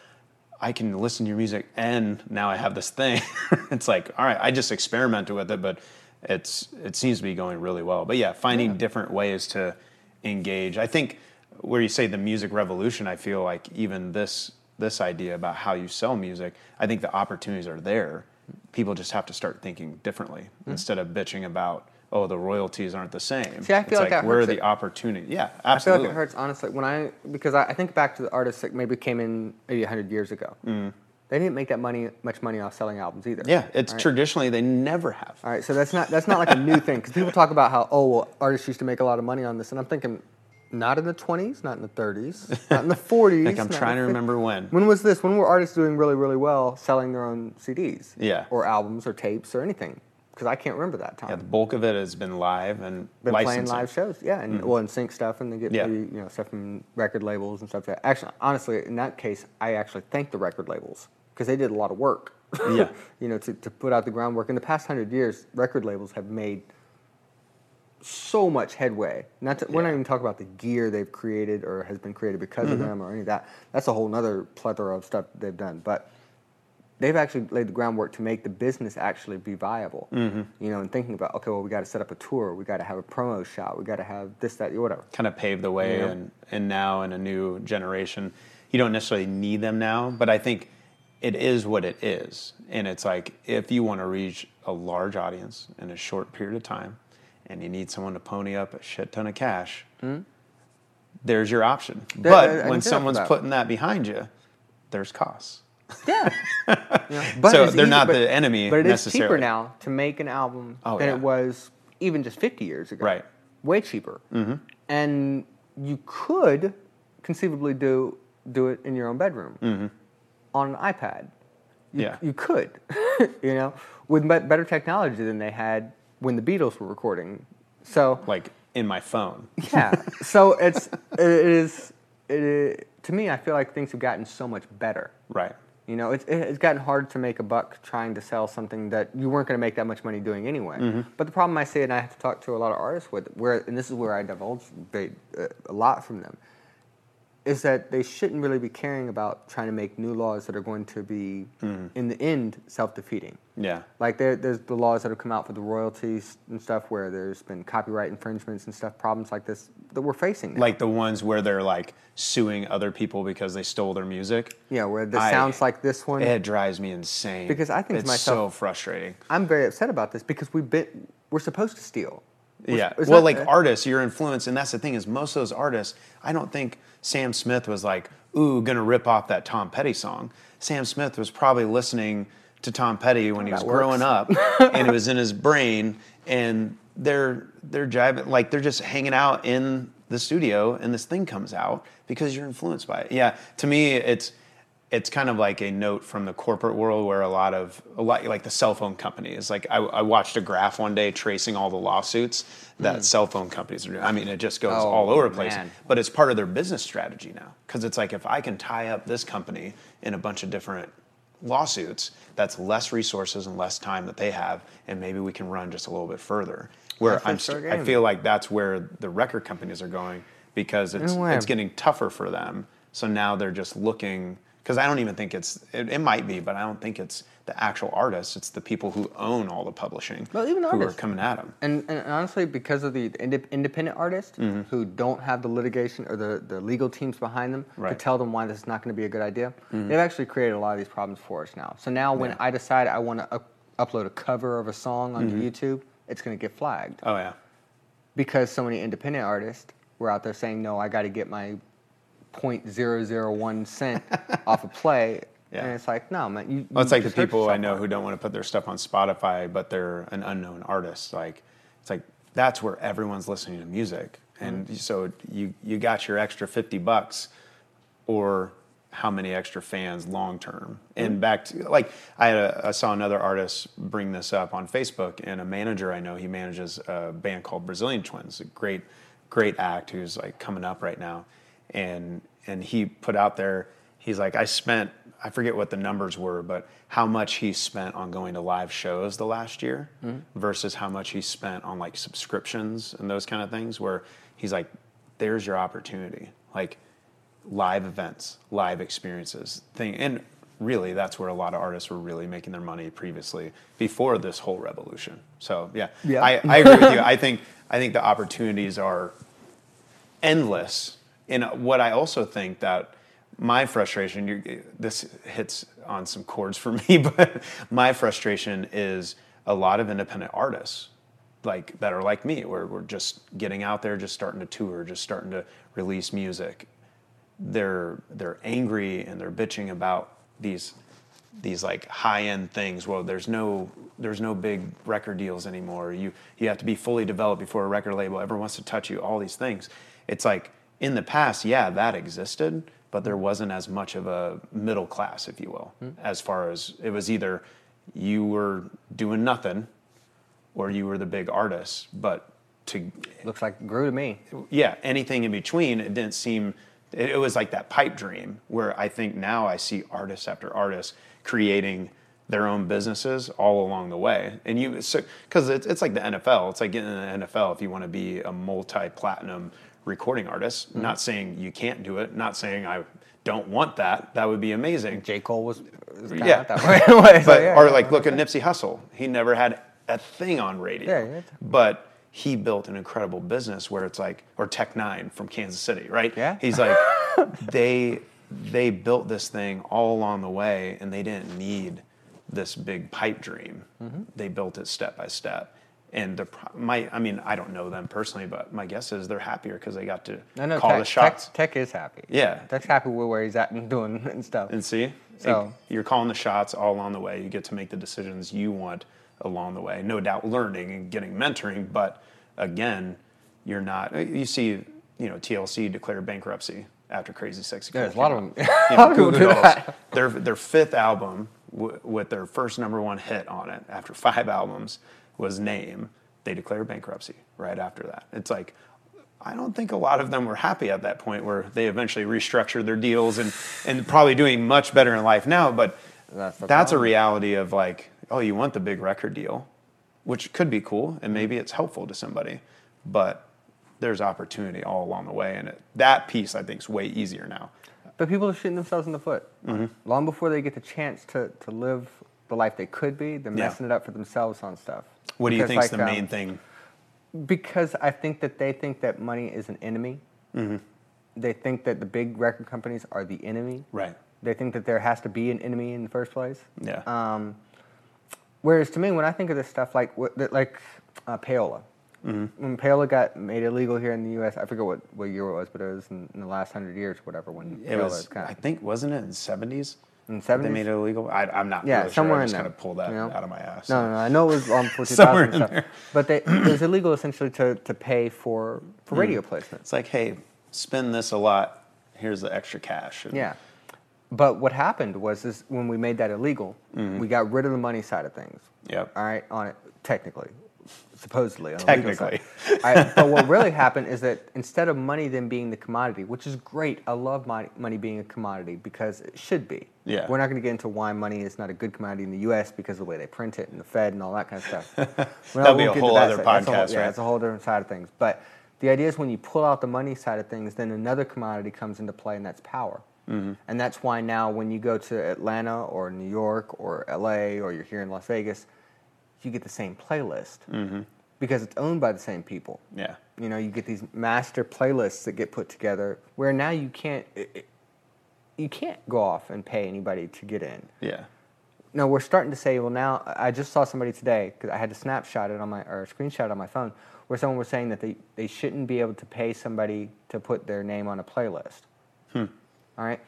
I can listen to your music, and now I have this thing. it's like, all right, I just experimented with it, but it's it seems to be going really well. But yeah, finding different ways to engage. I think where you say the music revolution, I feel like even this this idea about how you sell music, I think the opportunities are there. People just have to start thinking differently Mm-hmm. instead of bitching about oh the royalties aren't the same. See, I feel it's like that where are the it. opportunity? Yeah, I feel absolutely. like it hurts honestly when I because I, I think back to the artists that maybe came in maybe hundred years ago. They didn't make that money much money off selling albums either. Mm. yeah, it's right? traditionally they never have. All right, so that's not that's not like a new thing because people talk about how oh well artists used to make a lot of money on this, and I'm thinking not in the 20s, not in the 30s, not in the 40s. Like I'm trying to remember when. When was this? When were artists doing really really well selling their own CDs? Yeah. Or albums or tapes or anything? Because I can't remember that time. Yeah, the bulk of it has been live and been licensing. playing live shows. Yeah, and well, and sync stuff, and they get Yeah. maybe, you know stuff from record labels and stuff. That. Actually, honestly, in that case, I actually thank the record labels because they did a lot of work. Yeah. you know, to, to put out the groundwork. In the past hundred years, record labels have made so much headway. Not to, we're not even talking about the gear they've created or has been created because Mm-hmm. of them or any of that. That's a whole other plethora of stuff they've done. But they've actually laid the groundwork to make the business actually be viable. Mm-hmm. You know, and thinking about okay, well, we got to set up a tour, we got to have a promo shot, we got to have this, that, whatever. kind of paved the way Yeah. and, and now in a new generation you don't necessarily need them now but i think it is what it is and it's like if you want to reach a large audience in a short period of time and you need someone to pony up a shit ton of cash there's your option but when see that for someone's putting that behind you there's costs Yeah. But So they're not but- the enemy But it is cheaper now to make an album Oh, than yeah. it was even just 50 years ago. Right. Way cheaper. Mm-hmm. And you could conceivably do do it in your own bedroom on an iPad. You, Mm-hmm. Yeah. You could, you know, with better technology than they had when the Beatles were recording. So like in my phone yeah. So it's it is it is, to me. I feel like things have gotten so much better. right You know, it's, it's gotten hard to make a buck trying to sell something that you weren't going to make that much money doing anyway. Mm-hmm. But the problem I see, and I have to talk to a lot of artists with, where and this is where I divulge uh, a lot from them, is that they shouldn't really be caring about trying to make new laws that are going to be, Mm-hmm. in the end, self-defeating. yeah Like there, there's the laws that have come out for the royalties and stuff, where there's been copyright infringements and stuff, problems like this that we're facing. Now. like the ones where they're like suing other people because they stole their music yeah, where this I- sounds like this one. It drives me insane. Because I think it's myself- so frustrating. I'm very upset about this because we've been we're supposed to steal. Yeah. Well, like artists, your influence, and that's the thing is most of those artists. I don't think Sam Smith was like, "Ooh, gonna rip off that Tom Petty song." Sam Smith was probably listening to Tom Petty when he was growing works. up, and it was in his brain, and they're they're jiving like they're just hanging out in the studio, and this thing comes out because you're influenced by it. Yeah. To me, it's it's kind of like a note from the corporate world where a lot of a lot like the cell phone companies like I, I watched a graph one day tracing all the lawsuits that cell phone companies are doing. I mean it just goes. Oh, all over the place but it's part of their business strategy now because it's like if i can tie up this company in a bunch of different lawsuits that's less resources and less time that they have and maybe we can run just a little bit further. Where i'm st- i feel like that's where the record companies are going because it's it's getting tougher for them. So now they're just looking because I don't even think it's. It, it might be, but I don't think it's the actual artists. It's the people who own all the publishing Well, even who artists. are coming at them. And, and honestly, because of the inde- independent artists Mm-hmm. who don't have the litigation or the, the legal teams behind them to Right. Mm-hmm. tell them why this is not going to be a good idea, they've actually created a lot of these problems for us now. So now when I decide I want to up- upload a cover of a song onto Mm-hmm. YouTube, it's going to get flagged Oh yeah. because so many independent artists were out there saying, no, I got to get my 0.001 cent off a play. Yeah. And it's like, no, man. You, Well, it's you like the people I know who don't want to put their stuff on Spotify, but they're an unknown artist. Like, it's like that's where everyone's listening to music, and Mm-hmm. so you you got your extra fifty bucks, or how many extra fans long term. Mm-hmm. And back to like I had a, I saw another artist bring this up on Facebook, and a manager I know he manages a band called Brazilian Twins, a great great act who's like coming up right now, and and he put out there he's like I spent I forget what the numbers were, but how much he spent on going to live shows the last year mm-hmm. versus how much he spent on like subscriptions and those kind of things. Where he's like, there's your opportunity, like live events, live experiences thing, and really that's where a lot of artists were really making their money previously before this whole revolution. So yeah, Yeah. I, I agree with you. I think I think the opportunities are endless. And what I also think that my frustration, this hits on some chords for me, but my frustration is a lot of independent artists like that are like me, where we're just getting out there, just starting to tour, just starting to release music. They're they're angry and they're bitching about these these like high end things. Well, there's no there's no big record deals anymore. You you have to be fully developed before a record label ever wants to touch you. All these things. It's like in the past, yeah, that existed, but there wasn't as much of a middle class, if you will, hmm. as far as it was either you were doing nothing or you were the big artist. But to Looks like it grew to me. yeah, anything in between, it didn't seem. It, it was like that pipe dream where I think now I see artists after artists creating their own businesses all along the way, and you because it's it's like the NFL. It's like getting in the NFL if you want to be a multi-platinum recording artist. Not saying you can't do it. Not saying I don't want that. That would be amazing. J. Cole was, was Yeah. that way. anyway, so But yeah, or yeah. like look at Nipsey Hussle. He never had a thing on radio. Yeah. But he built an incredible business where it's like or Tech N9ne from Kansas City, right? Yeah. He's like they they built this thing all along the way and they didn't need this big pipe dream. Mm-hmm. They built it step by step. And the pro- my I mean I don't know them personally, but my guess is they're happier because they got to I know call tech, the shots Tech, tech is happy. Yeah. Tech's happy with where he's at and doing and stuff. and see. So- Like, you're calling the shots all along the way. You get to make the decisions you want along the way. No doubt learning and getting mentoring, but again, you're not. Uh, you see, you know, TLC declared bankruptcy after Crazy Sexy. There's a lot came of them. You A know, lot of people Goo Goo Dolls. Their their fifth album w- with their first number one hit on it after five albums was Name. They declared bankruptcy right after that. It's like. I don't think a lot of them were happy at that point where they eventually restructured their deals and, and probably doing much better in life now. But That's that's a reality of like, oh, you want the big record deal, which could be cool and maybe it's helpful to somebody, but there's opportunity all along the way, and it, that piece I think is way easier now. But people are shooting themselves in the foot. Mm-hmm. Long before they get the chance to, to live the life they could be, they're Yeah. messing it up for themselves on stuff. What do you think is like, the um, main thing? Because I think that they think that money is an enemy. Mm-hmm. They think that the big record companies are the enemy. Right. They think that there has to be an enemy in the first place. Yeah. Um, whereas to me, when I think of this stuff, like like uh, payola, Mm-hmm. when payola got made illegal here in the U.S., I forget what, what year it was, but it was in, in the last hundred years, or whatever. When it was, kind of, I think, wasn't it in the 70s? In that They made it illegal? I, I'm not yeah, really somewhere sure. I in just there. kind of pulled that you know? out of my ass. No, no, no. I know it was um, for 2000 Somewhere in stuff, there. but they, it was illegal essentially to, to pay for for Hmm. radio placement. It's like, hey, spend this a lot. Here's the extra cash. And- Yeah. But what happened was this when we made that illegal, we got rid of the money side of things. Mm-hmm. Yep. All right, on it technically, supposedly on the legal Technically. right, but what really happened is that instead of money then being the commodity, which is great, I love money, money being a commodity because it should be. Yeah. We're not going to get into why money is not a good commodity in the U.S. because of the way they print it and the Fed and all that kind of stuff. That'll be a whole other side. That's a whole- podcast, Yeah, right? that's a whole different side of things. But the idea is when you pull out the money side of things, then another commodity comes into play, and that's power. Mm-hmm. And that's why now when you go to Atlanta or New York or LA or you're here in Las Vegas, you get the same playlist because it's owned by the same people. Yeah. You know, you get these master playlists that get put together where now you can't it, it- you can't go off and pay anybody to get in. Yeah. No, we're starting to say, well, now I just saw somebody today because I had to snapshot it on my or screenshot on my phone where someone was saying that they, they shouldn't be able to pay somebody to put their name on a playlist. Hmm. All right.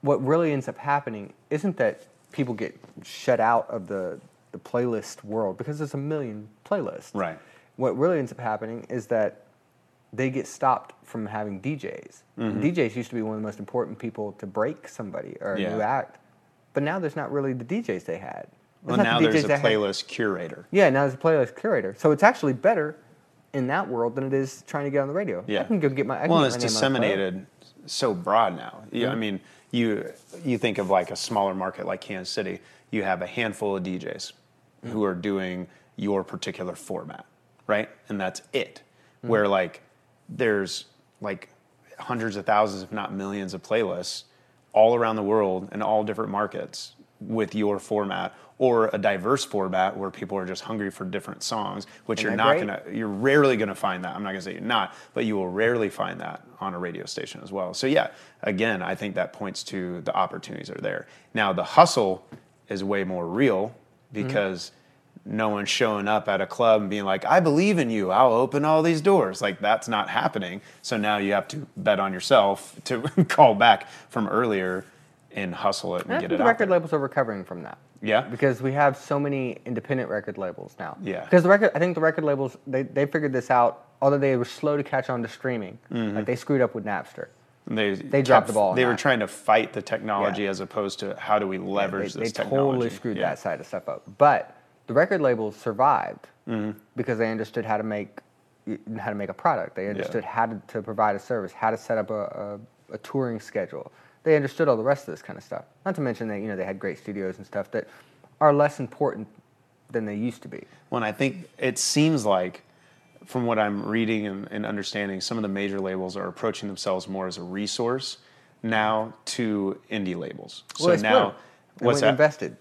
What really ends up happening isn't that people get shut out of the, the playlist world because there's a million playlists. Right. What really ends up happening is that they get stopped from having DJs. DJs used to be one of the most important people to break somebody or a Yeah. new act, but now there's not really the DJs they had. Well, now the there's a they had- playlist curator. Yeah, now there's a playlist curator. So it's actually better in that world than it is trying to get on the radio. Yeah. I can go get my. I well, it's my name on a playlist. disseminated so broad now. Yeah, I Mm-hmm. mean, you you think of like a smaller market like Kansas City, you have a handful of DJs Mm-hmm. who are doing your particular format, right? And that's it. Mm-hmm. Where like there's like hundreds of thousands, if not millions, of playlists all around the world in all different markets with your format or a diverse format where people are just hungry for different songs, which Isn't you're not great? gonna you're rarely to find that. I'm not to say you're not, but you will rarely find that on a radio station as well. So yeah, again, I think that points to the opportunities are there. Now the hustle is way more real Mm-hmm. because no one's showing up at a club and being like, "I believe in you. I'll open all these doors." Like that's not happening. So now you have to bet on yourself to call back from earlier and hustle it and And I get think it the out record there. labels are recovering from that. Yeah? Because we have so many independent record labels now. Yeah. Because the record, I think the record labels they, they figured this out. Although they were slow to catch on to streaming, Mm-hmm. like they screwed up with Napster. They, They dropped the ball They were trying to fight the technology Yeah. as opposed to how do we leverage they, this they technology. totally screwed Yeah. that side of stuff up. But the record labels survived Mm-hmm. because they understood how to make how to make a product. They understood how to, to provide a service, how to set up a, a, a touring schedule. They understood all the rest of this kind of stuff. Not to mention that you know they had great studios and stuff that are less important than they used to be. When I think it seems like, from what I'm reading and, and understanding, some of the major labels are approaching themselves more as a resource now to indie labels. Well, so now, 'em. What's that? Invested.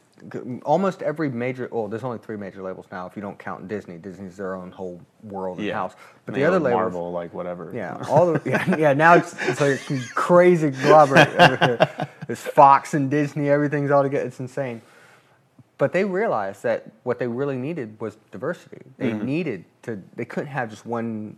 Almost every major. Well, there's only three major labels now. If you don't count Disney, Disney's their own whole world and yeah, house. But And the other labels, Marvel, like whatever. Yeah, all the yeah, yeah now it's it's like crazy here. There's Fox and Disney, everything's all together. It's insane. But they realized that what they really needed was diversity. They Mm-hmm. needed to. They couldn't have just one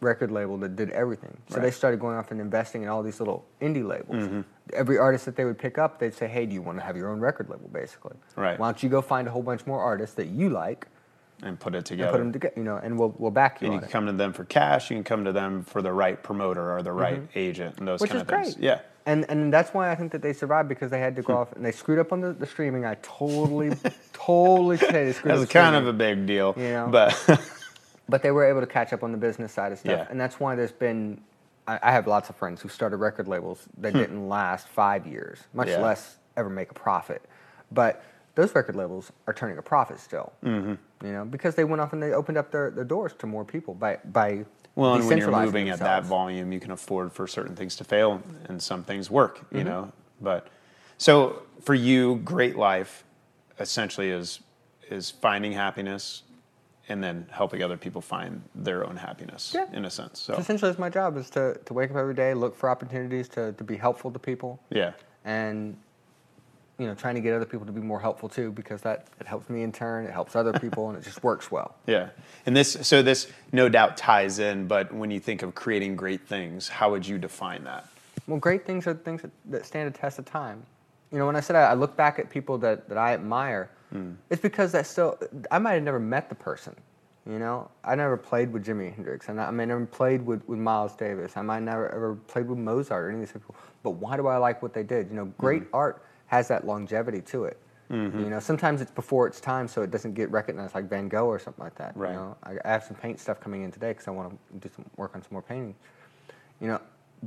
record label that did everything. So they started going off and investing in all these little indie labels. Mm-hmm. Every artist that they would pick up, they'd say, "Hey, do you want to have your own record label?" Basically, Right. Why don't you go find a whole bunch more artists that you like and put it and together. put them together? You know, and we'll we'll back you and you can it. come to them for cash. You can come to them for the right promoter or the right agent and those Mm-hmm. which kind is of great. things. Yeah. And and that's why I think that they survived because they had to Hmm. go off and they screwed up on the, the streaming. I totally, totally say they screwed That was kind of a big deal. You know? But But they were able to catch up on the business side of stuff, Yeah. and that's why there's been. I, I have lots of friends who started record labels that didn't last five years, much Hmm. Yeah. less ever make a profit. But those record labels are turning a profit still. Mm-hmm. You know, because they went off and they opened up their, their doors to more people by by Well, and when you're moving at that volume, you can afford for certain things to fail and some things work, you Mm-hmm. know. But so for you, great life essentially is is finding happiness and then helping other people find their own happiness Yeah. in a sense. So Essentially, it's my job is to, to wake up every day, look for opportunities to, to be helpful to people. yeah. and you know trying to get other people to be more helpful too because that it helps me in turn it helps other people and it just works well. Yeah. And this so this no doubt ties in, but when you think of creating great things, how would you define that? well great things are things that, that stand a test of time. You know when i said i, I look back at people that, that i admire hmm. it's because that still i might have never met the person you know? I never played with jimi hendrix and i, I may never played with, with miles davis. I might never ever played with mozart or any of these people but why do i like what they did? You know great hmm. art has that longevity to it mm-hmm. You know, sometimes it's before its time, so it doesn't get recognized like Van Gogh or something like that. Right. You know, I, I have some paint stuff coming in today because I want to do some work on some more painting. You know,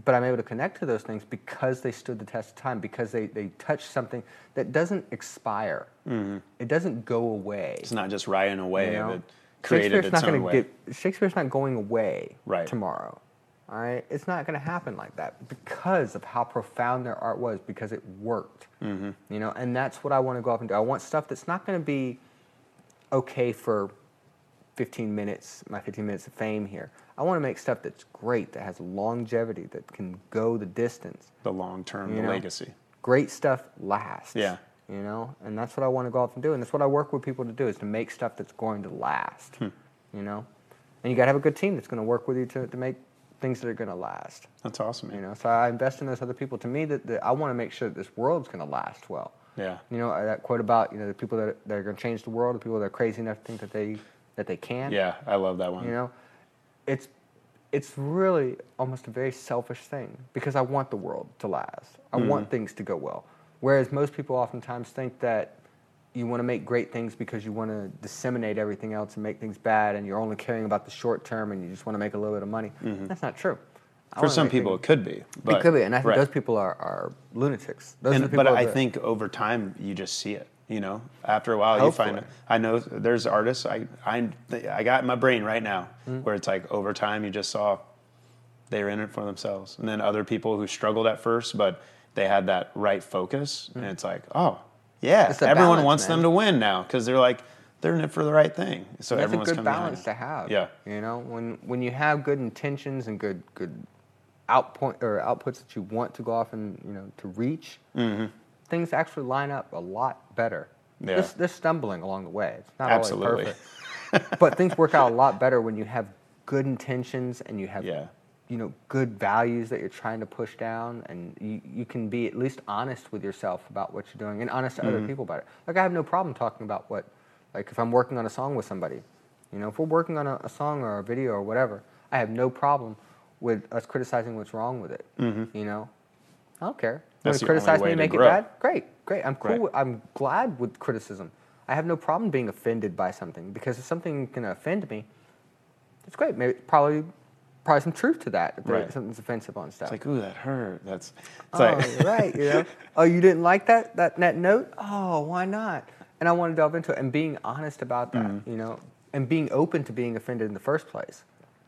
but I'm able to connect to those things because they stood the test of time, because they, they touched something that doesn't expire. Mm-hmm. It doesn't go away. It's not just riding away you know? it created Shakespeare's its not own gonna way. get Shakespeare's not going away Right. tomorrow. All right, it's not going to happen like that because of how profound their art was, because it worked. Mm-hmm. You know, and that's what I want to go off and do. I want stuff that's not going to be okay for 15 minutes, my 15 minutes of fame here. I want to make stuff that's great, that has longevity, that can go the distance. The long term, the know? legacy. Great stuff lasts. Yeah. You know, and that's what I want to go off and do, and that's what I work with people to do is to make stuff that's going to last. Hmm. You know, and you got to have a good team that's going to work with you to, to make things that are going to last. That's awesome. You know, so I invest in those other people. To me, that, that I want to make sure that this world's going to last well. Yeah. You know, that quote about you know the people that, that are going to change the world, the people that are crazy enough to think that they that they can. Yeah, I love that one. You know, it's it's really almost a very selfish thing because I want the world to last. I Mm-hmm. want things to go well. Whereas most people oftentimes think that you want to make great things because you want to disseminate everything else and make things bad, and you're only caring about the short term and you just want to make a little bit of money. That's not true. I Mm-hmm. For some people, things- it could be. But, it could be, and I think right. those people are, are lunatics. Those And, people but I think over time you just see it. You know, after a while you find. I know there's artists. I I I got in my brain right now Hmm. where it's like over time you just saw they were in it for themselves, and then other people who struggled at first, but they had that right focus, and it's like, oh yeah, everyone balance, wants them to win now because they're like they're in it for the right thing. So that's a good balance to have. Yeah. You know, when when you have good intentions and good good outpoint or outputs that you want to go off and you know to reach, things actually line up a lot better. Mm-hmm. Yeah. There's, there's stumbling along the way. It's not Absolutely. always perfect, but things work out a lot better when you have good intentions and you have Yeah. You know good values that you're trying to push down and you, you can be at least honest with yourself about what you're doing and honest to Mm-hmm. other people about it like i have no problem talking about what like if i'm working on a song with somebody you know if we're working on a, a song or a video or whatever i have no problem with us criticizing what's wrong with it you know i don't care Mm-hmm. You want to criticize me and make grow. it bad great great i'm cool Right. with, i'm glad with criticism i have no problem being offended by something because if something can offend me it's great. Maybe probably probably some truth to that. There- Right. something's offensive on stuff. It's like, ooh, that hurt. That's it's oh, like right. You know. Oh, you didn't like that that that note? Oh, why not? And I want to delve into it and being honest about that. Mm-hmm. You know, and being open to being offended in the first place.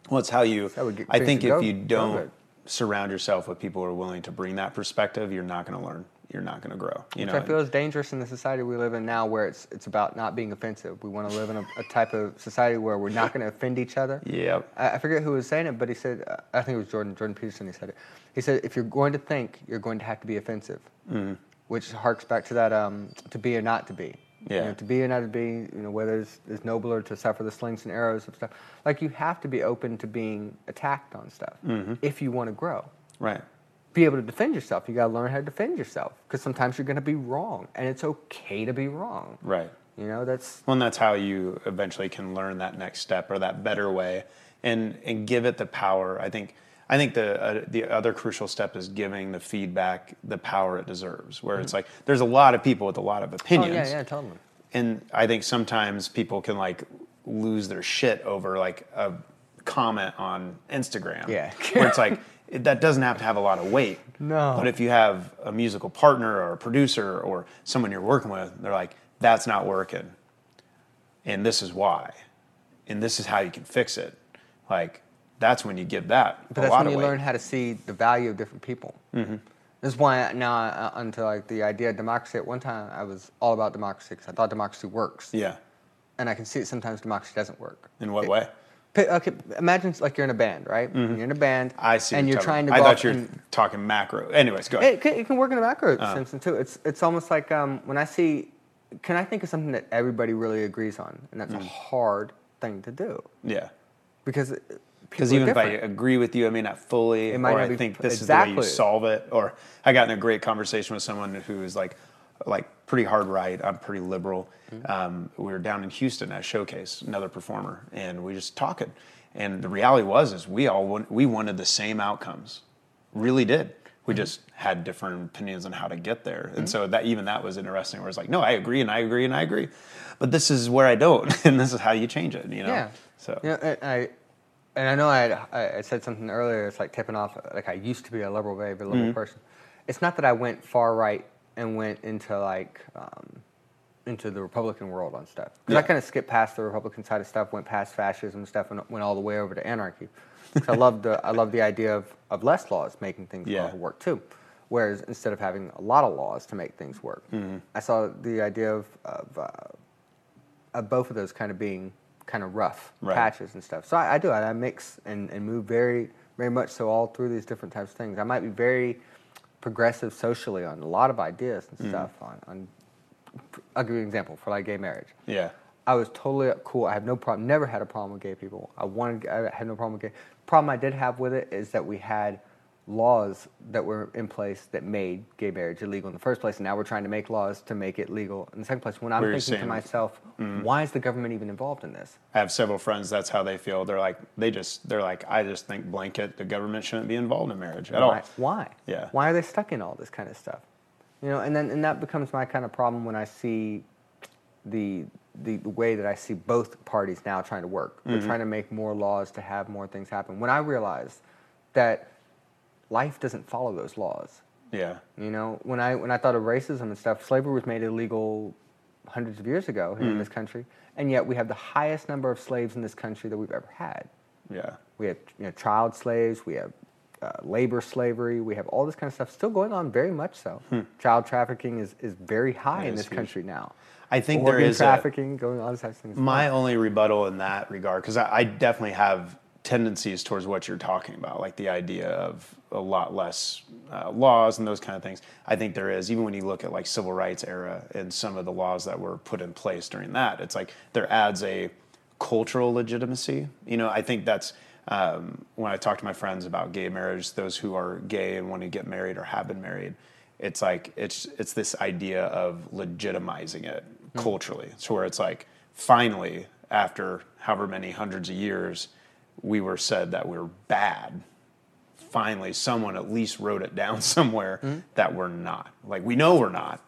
Well, it's how you. get I think if go- you don't surround yourself with people who are willing to bring that perspective, you're not going to learn. You're not going to grow. You Which know. I feel is dangerous in the society we live in now, where it's it's about not being offensive. We want to live in a, a type of society where we're not going to offend each other. Yep. I, I forget who was saying it, but he said, uh, I think it was Jordan Jordan Peterson. He said it. He said, if you're going to think, you're going to have to be offensive, Mm-hmm. which harks back to that um, to be or not to be. You Yeah. know, to be or not to be, you know, whether it's, it's nobler to suffer the slings and arrows of stuff. Like you have to be open to being attacked on stuff Mm-hmm. if you want to grow Right. Be able to defend yourself. You got to learn how to defend yourself because sometimes you're going to be wrong, and it's okay to be wrong. Right. You know, that's Well, and that's how you eventually can learn that next step or that better way, and and give it the power. I think I think the uh, the other crucial step is giving the feedback the power it deserves. Where it's like there's a lot of people with a lot of opinions. Mm-hmm. oh yeah, yeah, totally. and I think sometimes people can like lose their shit over like a comment on Instagram. Yeah. where it's like it, that doesn't have to have a lot of weight. No. But if you have a musical partner or a producer or someone you're working with, they're like, that's not working, and this is why, and this is how you can fix it. Like that's when you give that But a that's lot when of you weight. learn how to see the value of different people. Mm-hmm. This is why now, uh, until like the idea of democracy, at one time I was all about democracy because I thought democracy works. yeah. And I can see that sometimes democracy doesn't work. In what It- way? Okay, imagine like you're in a band, right? You're in a band. Mm-hmm. I see. And what you're trying to. I thought you were and- talking macro. Anyways, go ahead. It can, it can work in a macro Uh. sense too. It's it's almost like um, when I see, can I think of something that everybody really agrees on, and Mm. that's a hard thing to do yeah. because Because even if I agree with you, I may not fully, It might or not I be think this is the way you exactly. solve it. Or I got in a great conversation with someone who is like, like pretty hard right. I'm pretty liberal. Mm-hmm. Um, we were down in Houston at Showcase, another performer, and we just talking. And the reality was, is we all want, we wanted the same outcomes, really did. We Mm-hmm. just had different opinions on how to get there, and so that even that was interesting. Where it's like, no, I agree, and I agree, and I agree, but this is where I don't, and this is how you change it. You know. Yeah. So. Know, and I, and I know I, I, I said something earlier. It's like tipping off. Like I used to be a liberal, very, very Mm-hmm. liberal person. It's not that I went far right and went into like um, into the Republican world on stuff. Because I kind of skipped past the Republican side of stuff, went past fascism stuff, and went all the way over to anarchy. I love the I love the idea of, of less laws making things Yeah. work too. Whereas instead of having a lot of laws to make things work, Mm-hmm. I saw the idea of of, uh, of both of those kind of being kind of rough Right. patches and stuff. So I, I do I, I mix and, and move very very much so all through these different types of things. I might be very progressive socially on a lot of ideas and Mm-hmm. stuff. On, on I'll give you an example for like gay marriage. Yeah. I was totally cool. I have no problem. Never had a problem with gay people. I wanted. I had no problem with gay. Problem I did have with it is that we had laws that were in place that made gay marriage illegal in the first place, and now we're trying to make laws to make it legal in the second place. When I'm thinking to saying- myself, why is the government even involved in this? I have several friends. That's how they feel. They're like, they just, they're like, I just think blanket the government shouldn't be involved in marriage at all. Why? Why? Yeah. Why are they stuck in all this kind of stuff? You know, and then and that becomes my kind of problem when I see the the, the way that I see both parties now trying to work. Mm-hmm. They're trying to make more laws to have more things happen. When I realized that life doesn't follow those laws. Yeah. You know, when I when I thought of racism and stuff, slavery was made illegal hundreds of years ago here in Mm-hmm. this country, and yet we have the highest number of slaves in this country that we've ever had. Yeah. We have you know, child slaves. We have uh, labor slavery. We have all this kind of stuff still going on, very much so. Child trafficking is, is very high It in this huge. country now. I think Organ there is a- trafficking going on, all these types things. My only rebuttal in that regard, because I, I definitely have tendencies towards what you're talking about, like the idea of a lot less uh, laws and those kind of things. I think there is, even when you look at like civil rights era and some of the laws that were put in place during that, it's like there adds a cultural legitimacy. You know, I think that's um, when I talk to my friends about gay marriage, those who are gay and want to get married or have been married, it's like it's it's this idea of legitimizing it culturally. So where it's like finally after however many hundreds of years we were said that we're bad. Finally someone at least wrote it down somewhere that we're not. Like we know we're not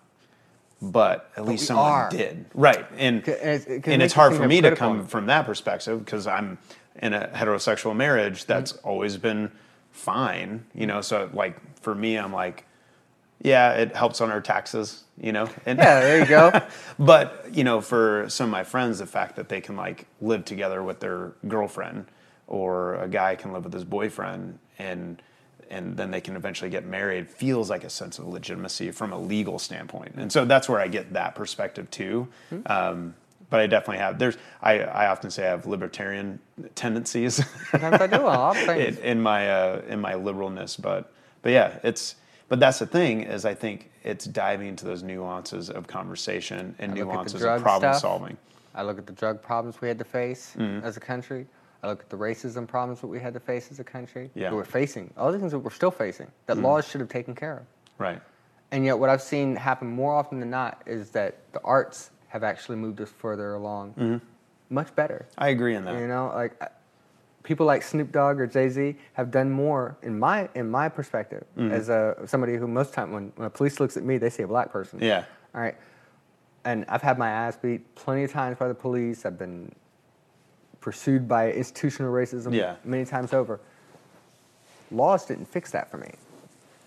but at least someone are. did. Right and it uh, and it's hard for me to come from that perspective because i'm in a heterosexual marriage mm-hmm. that's always been fine you know mm-hmm. so like for me i'm like yeah it helps on our taxes you know and yeah, there you go. but you know, for some of my friends, the fact that they can like live together with their girlfriend, or a guy can live with his boyfriend, and and then they can eventually get married, feels like a sense of legitimacy from a legal standpoint. And so that's where I get that perspective too. Um, but I definitely have. There's. I, I often say I have libertarian tendencies Sometimes I do a lot of things. in, in my uh, in my liberalness, but but yeah, it's. But that's the thing is I think it's diving into those nuances of conversation and I look at the nuances of problem stuff. solving. I look at the drug problems we had to face Mm-hmm. as a country. I look at the racism problems that we had to face as a country. Yeah. Mm. That we're facing. All the things that we're still facing that laws should have taken care of. Right. And yet, what I've seen happen more often than not is that the arts have actually moved us further along, much better. I agree in that. You know, like people like Snoop Dogg or Jay Z have done more in my in my perspective Mm-hmm. as a somebody who most time when, when a police looks at me, they see a black person. Yeah. All right. And I've had my ass beat plenty of times by the police. I've been pursued by institutional racism Yeah. many times over. Laws didn't fix that for me.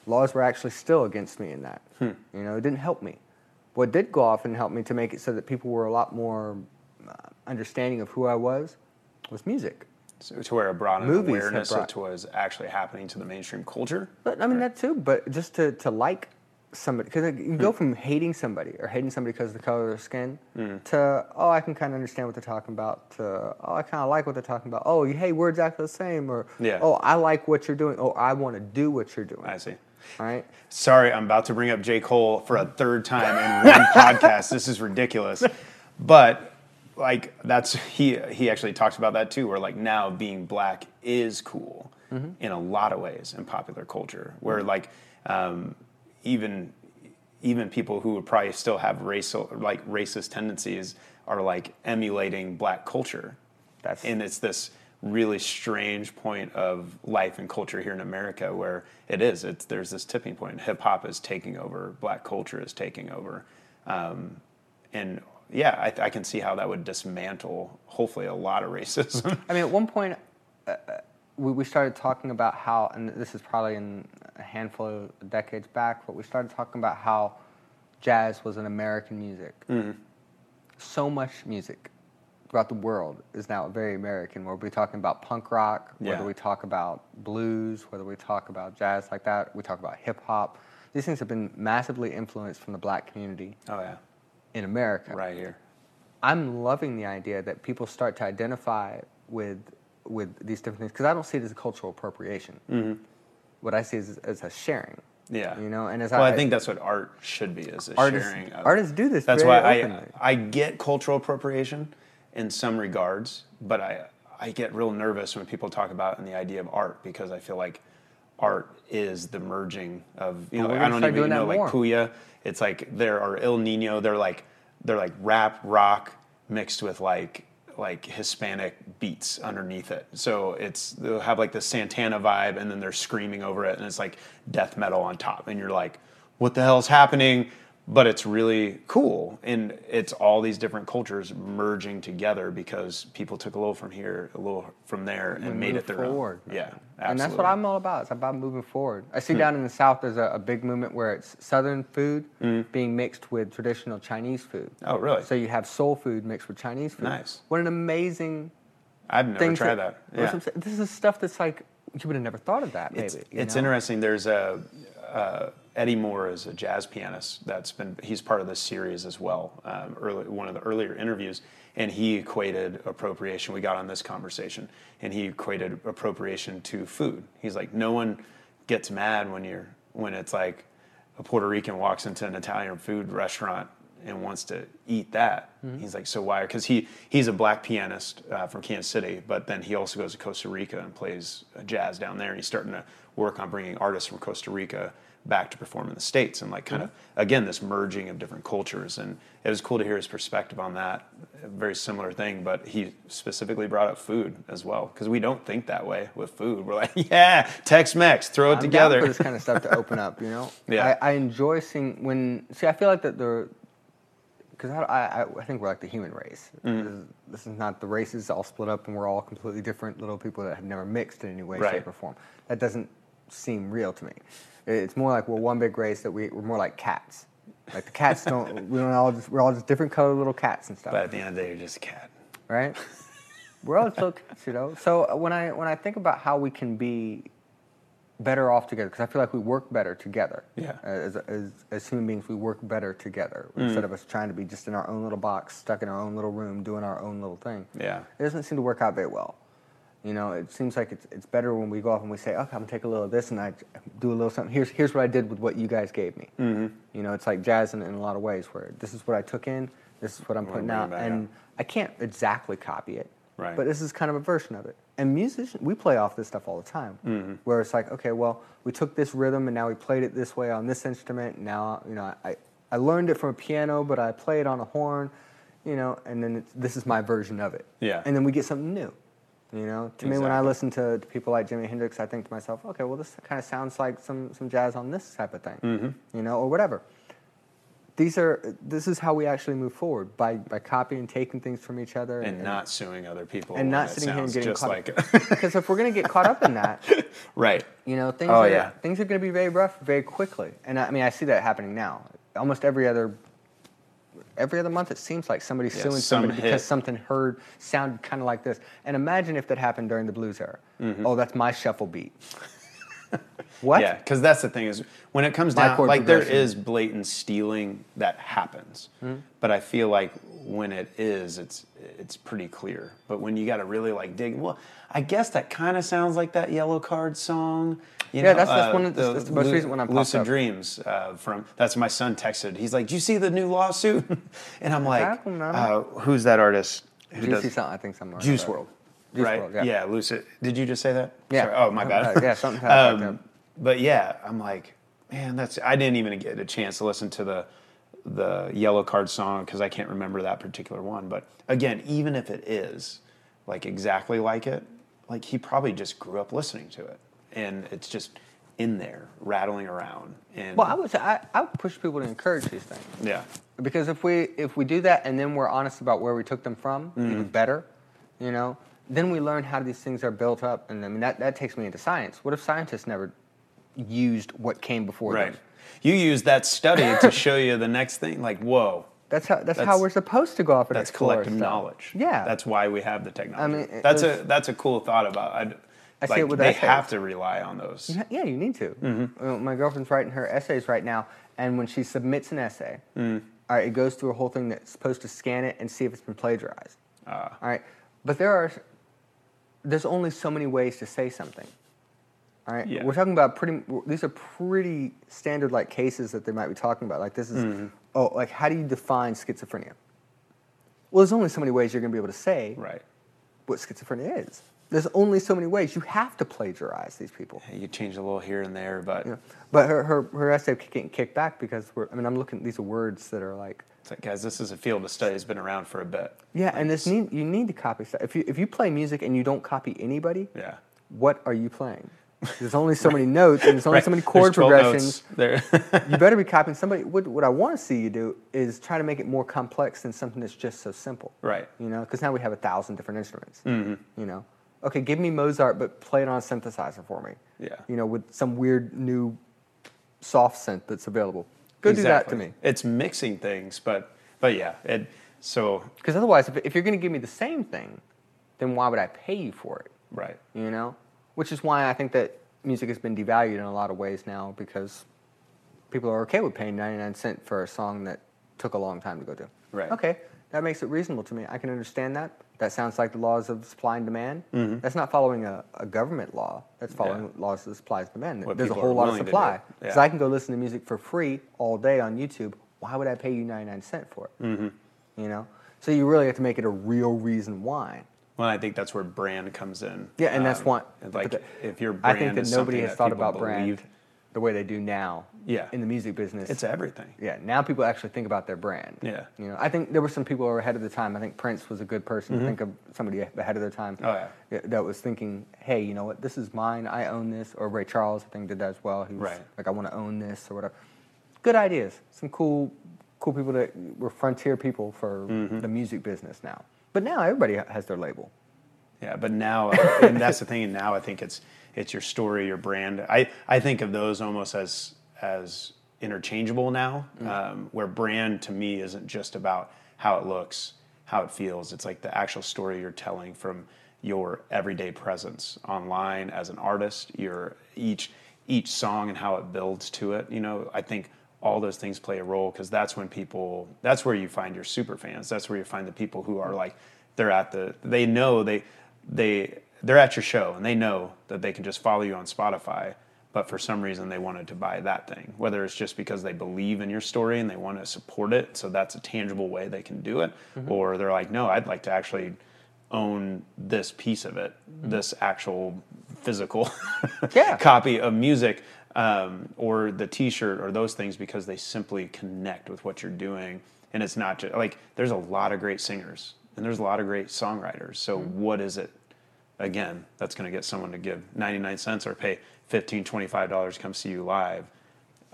Laws were actually still against me in that. Hmm. You know, it didn't help me. What did go off and help me to make it so that people were a lot more uh, understanding of who I was was music. So to where it brought an Movies awareness brought- what was actually happening to the mainstream culture. But I mean that too. But just to, to like somebody, because you go Hmm. from hating somebody or hating somebody because of the color of their skin to oh I can kind of understand what they're talking about to oh I kind of like what they're talking about. Oh hey we're exactly the same or Yeah. oh I like what you're doing. Oh I want to do what you're doing. I see. All right. Sorry, I'm about to bring up J. Cole for a third time in one podcast. This is ridiculous. But like that's he he actually talks about that too, where like now being black is cool in a lot of ways in popular culture. Where like um, even even people who would probably still have racial like racist tendencies are like emulating black culture. That's- and it's this really strange point of life and culture here in America where it is. It's there's this tipping point. Hip hop is taking over. Black culture is taking over, um, and yeah, I, I can see how that would dismantle hopefully a lot of racism. I mean, at one point, uh, uh, we, we started talking about how, and this is probably in handful of decades back, but we started talking about how jazz was an American music. Mm-hmm. so much music throughout the world is now very American. Whether we're talking about punk rock, whether we talk about blues, whether we talk about jazz like that, we talk about hip hop. These things have been massively influenced from the black community Oh yeah, in America. right here. I'm loving the idea that people start to identify with with these different things because I don't see it as a cultural appropriation. Mm-hmm. What I see is as a sharing. Yeah. You know, and as Well, I, I think that's what art should be is a Artists- sharing. Of, artists do this That's why openly. I I get cultural appropriation in some regards, but I I get real nervous when people talk about in the idea of art because I feel like art is the merging of you know Well, I don't even you know like more. Puya. It's like there are El Nino. They're like they're like rap rock mixed with like like Hispanic beats underneath it. So it's they'll have like the Santana vibe, and then they're screaming over it, and it's like death metal on top, and you're like, what the hell's happening? But it's really cool, and it's all these different cultures merging together because people took a little from here, a little from there, and made it their forward. own. Yeah, And that's what. Hmm. I'm all about. It's about moving forward. I see down in the South there's a, a big movement where it's Southern food being mixed with traditional Chinese food. Hmm. Oh, really? So you have soul food mixed with Chinese food. Nice. What an amazing I've never thing. tried that. That's what This is stuff that's like you would have never thought of that. Maybe It's, it's interesting. There's a uh, Eddie Moore is a jazz pianist that's been he's part of this series as well. Um, early, one of the earlier interviews, and he equated appropriation. We got on this conversation, and he equated appropriation to food. He's like, no one gets mad when you're when it's like a Puerto Rican walks into an Italian food restaurant and wants to eat that. He's like, so why? Because he he's a black pianist uh, from Kansas City, but then he also goes to Costa Rica and plays uh, jazz down there. And he's starting to work on bringing artists from Costa Rica back to perform in the states and like kind of again this merging of different cultures. And it was cool to hear his perspective on that. A very similar thing, but he specifically brought up food as well because we don't think that way with food. We're like, yeah, Tex-Mex, throw it I'm together. for this kind of stuff to open up. You know, Yeah. I, I enjoy seeing when. See, I feel like that the because I, I I think we're like the human race. Mm-hmm. This, is, this is not the races all split up and we're all completely different little people that have never mixed in any way, Right. shape, or form. That doesn't seem real to me. It's more like we're one big race that we, we're more like cats. Like the cats don't. We don't all just. We're all just different colored little cats and stuff but at the end of the day, you're just a cat. right? We're all still kids, you know. So uh, when I when I think about how we can be better off together, because I feel like we work better together. Yeah. As, as as human beings, we work better together instead of us trying to be just in our own little box, stuck in our own little room, doing our own little thing. Yeah. It doesn't seem to work out very well. You know, it seems like it's, it's better when we go off and we say, okay, I'm gonna take a little of this and I do a little something. Here's, here's what I did with what you guys gave me. Mm-hmm. You know, it's like jazz in, in a lot of ways where this is what I took in, this is what I'm putting out. And. I can't exactly copy it, Right. but this is kind of a version of it. And musicians, we play off this stuff all the time, Mm-hmm. where it's like, okay, well, we took this rhythm and now we played it this way on this instrument. Now, you know, I, I learned it from a piano, but I play it on a horn, you know, and then it's, this is my version of it. Yeah. And then we get something new. You know, to me, when I listen to, to people like Jimi Hendrix, I think to myself, okay, well, this kind of sounds like some, some jazz on this type of thing, Mm-hmm. you know, or whatever. These are this is how we actually move forward by by copying, and taking things from each other, and not suing other people and not it sitting here and getting just caught like up. because if we're gonna get caught up in that, right you know, things Oh, are yeah. things are gonna be very rough very quickly. And I mean, I see that happening now. Almost every other every other month, it seems like somebody's Yeah, suing some somebody because something heard sounded kind of like this. And imagine if that happened during the blues era. Mm-hmm. Oh, that's my shuffle beat. what? yeah because that's the thing is when it comes down like there progression. is blatant stealing that happens Hmm? but i feel like when it is it's it's pretty clear but when you got to really like dig well i guess that kind of sounds like that Yellowcard song you Yeah, know, that's- that's uh, one of the- that's the most recent one I popped lucid up. dreams uh, from that's my son texted he's like do you see the new lawsuit and i'm like I don't know. uh, who's that artist who Juicy does something, I think somewhere. Juice. WRLD. Juice right? WRLD, yeah. Lucid. Did you just say that? Yeah. Sorry. Oh, my bad. Uh, yeah, something like um, But yeah, I'm like, man, that's. I didn't even get a chance to listen to the the Yellowcard song because I can't remember that particular one. But again, even if it is like exactly like it, like he probably just grew up listening to it, and it's just in there rattling around. And Well, I would say I, I would push people to encourage these things. yeah, Because if we if we do that and then we're honest about where we took them from, Mm-hmm. even better, you know, then we learn how these things are built up, and I mean that, that takes me into science. What if scientists never used what came before right. them? You use that study to show you the next thing. Like, whoa. That's how that's, how we're supposed to go off and That's explore collective knowledge. Yeah, That's why we have the technology. I mean, it- that's a that's a cool thought about. I'd, I like, it with they essays. have to rely on those. Yeah, yeah, you need to. Mm-hmm. Uh, My girlfriend's writing her essays right now, and when she submits an essay, Mm. all right, it goes through a whole thing that's supposed to scan it and see if it's been plagiarized. Ah. all right, but there are there's only so many ways to say something. All right, Yeah. we're talking about pretty. These are pretty standard like cases that they might be talking about. Like this is Mm-hmm. oh, like how do you define schizophrenia? Well, there's only so many ways you're going to be able to say Right. what schizophrenia is. There's only so many ways. You have to plagiarize these people. You change a little here and there, but Yeah. But her, her, her essay getting kicked back because we're, I mean, I'm looking, these are words that are like, like, guys, this is a field of study that's been around for a bit. yeah, Like, and this need, you need to copy stuff. If you, if you play music and you don't copy anybody, Yeah. what are you playing? There's only so many notes and there's only so many chord progressions. There. you better be copying somebody. What, what I want to see you do is try to make it more complex than something that's just so simple. Right. You know, because now we have a thousand different instruments. Mm-hmm. You know, okay, give me Mozart, but play it on a synthesizer for me. Yeah. You know, with some weird new soft synth that's available. Go do that to me. It's mixing things, but but yeah, it so Because otherwise, if, if you're going to give me the same thing, then why would I pay you for it? right. You know, which is why I think that music has been devalued in a lot of ways now because people are okay with paying 99 cents for a song that took a long time to go do. Right. Okay, that makes it reasonable to me. I can understand that. That sounds like the laws of supply and demand. Mm-hmm. That's not following a, a government law. That's following laws of supply and demand. What There's a whole lot of willing to do. supply. Because Yeah. I can go listen to music for free all day on YouTube. Why would I pay you 99 cents for it? Mm-hmm. You know? So you really have to make it a real reason why. Well, I think that's where brand comes in. Yeah, and that's Um, what. Like the- if your brand I think that nobody has that thought about brand believe, the way they do now. Yeah. In the music business. it's everything. yeah. Now people actually think about their brand. Yeah. You know, I think there were some people who were ahead of the time. I think Prince was a good person to think of somebody ahead of their time. Mm-hmm. Oh, yeah. That was thinking, hey, you know what? This is mine. I own this. Or Ray Charles, I think, did that as well. He was Right. like, I want to own this or whatever. Good ideas. Some cool, cool people that were frontier people for Mm-hmm. the music business now. But now everybody has their label. Yeah, but now, uh, and that's the thing. And now I think it's it's your story, your brand. I I think of those almost as as interchangeable now, um, where brand to me isn't just about how it looks, how it feels. It's like the actual story you're telling from your everyday presence online as an artist. Your each each song and how it builds to it. You know, I think all those things play a role because that's when people that's where you find your super fans that's where you find the people who are like they're at the they know they they they're at your show and they know that they can just follow you on spotify but for some reason they wanted to buy that thing whether it's just because they believe in your story and they want to support it so that's a tangible way they can do it mm-hmm. or they're like no i'd like to actually own this piece of it mm-hmm. this actual physical Yeah. copy of music um, or the T-shirt or those things because they simply connect with what you're doing, and it's not just like there's a lot of great singers and there's a lot of great songwriters. So mm-hmm. what is it? Again, that's going to get someone to give 99 cents or pay 15 25 dollars to come see you live.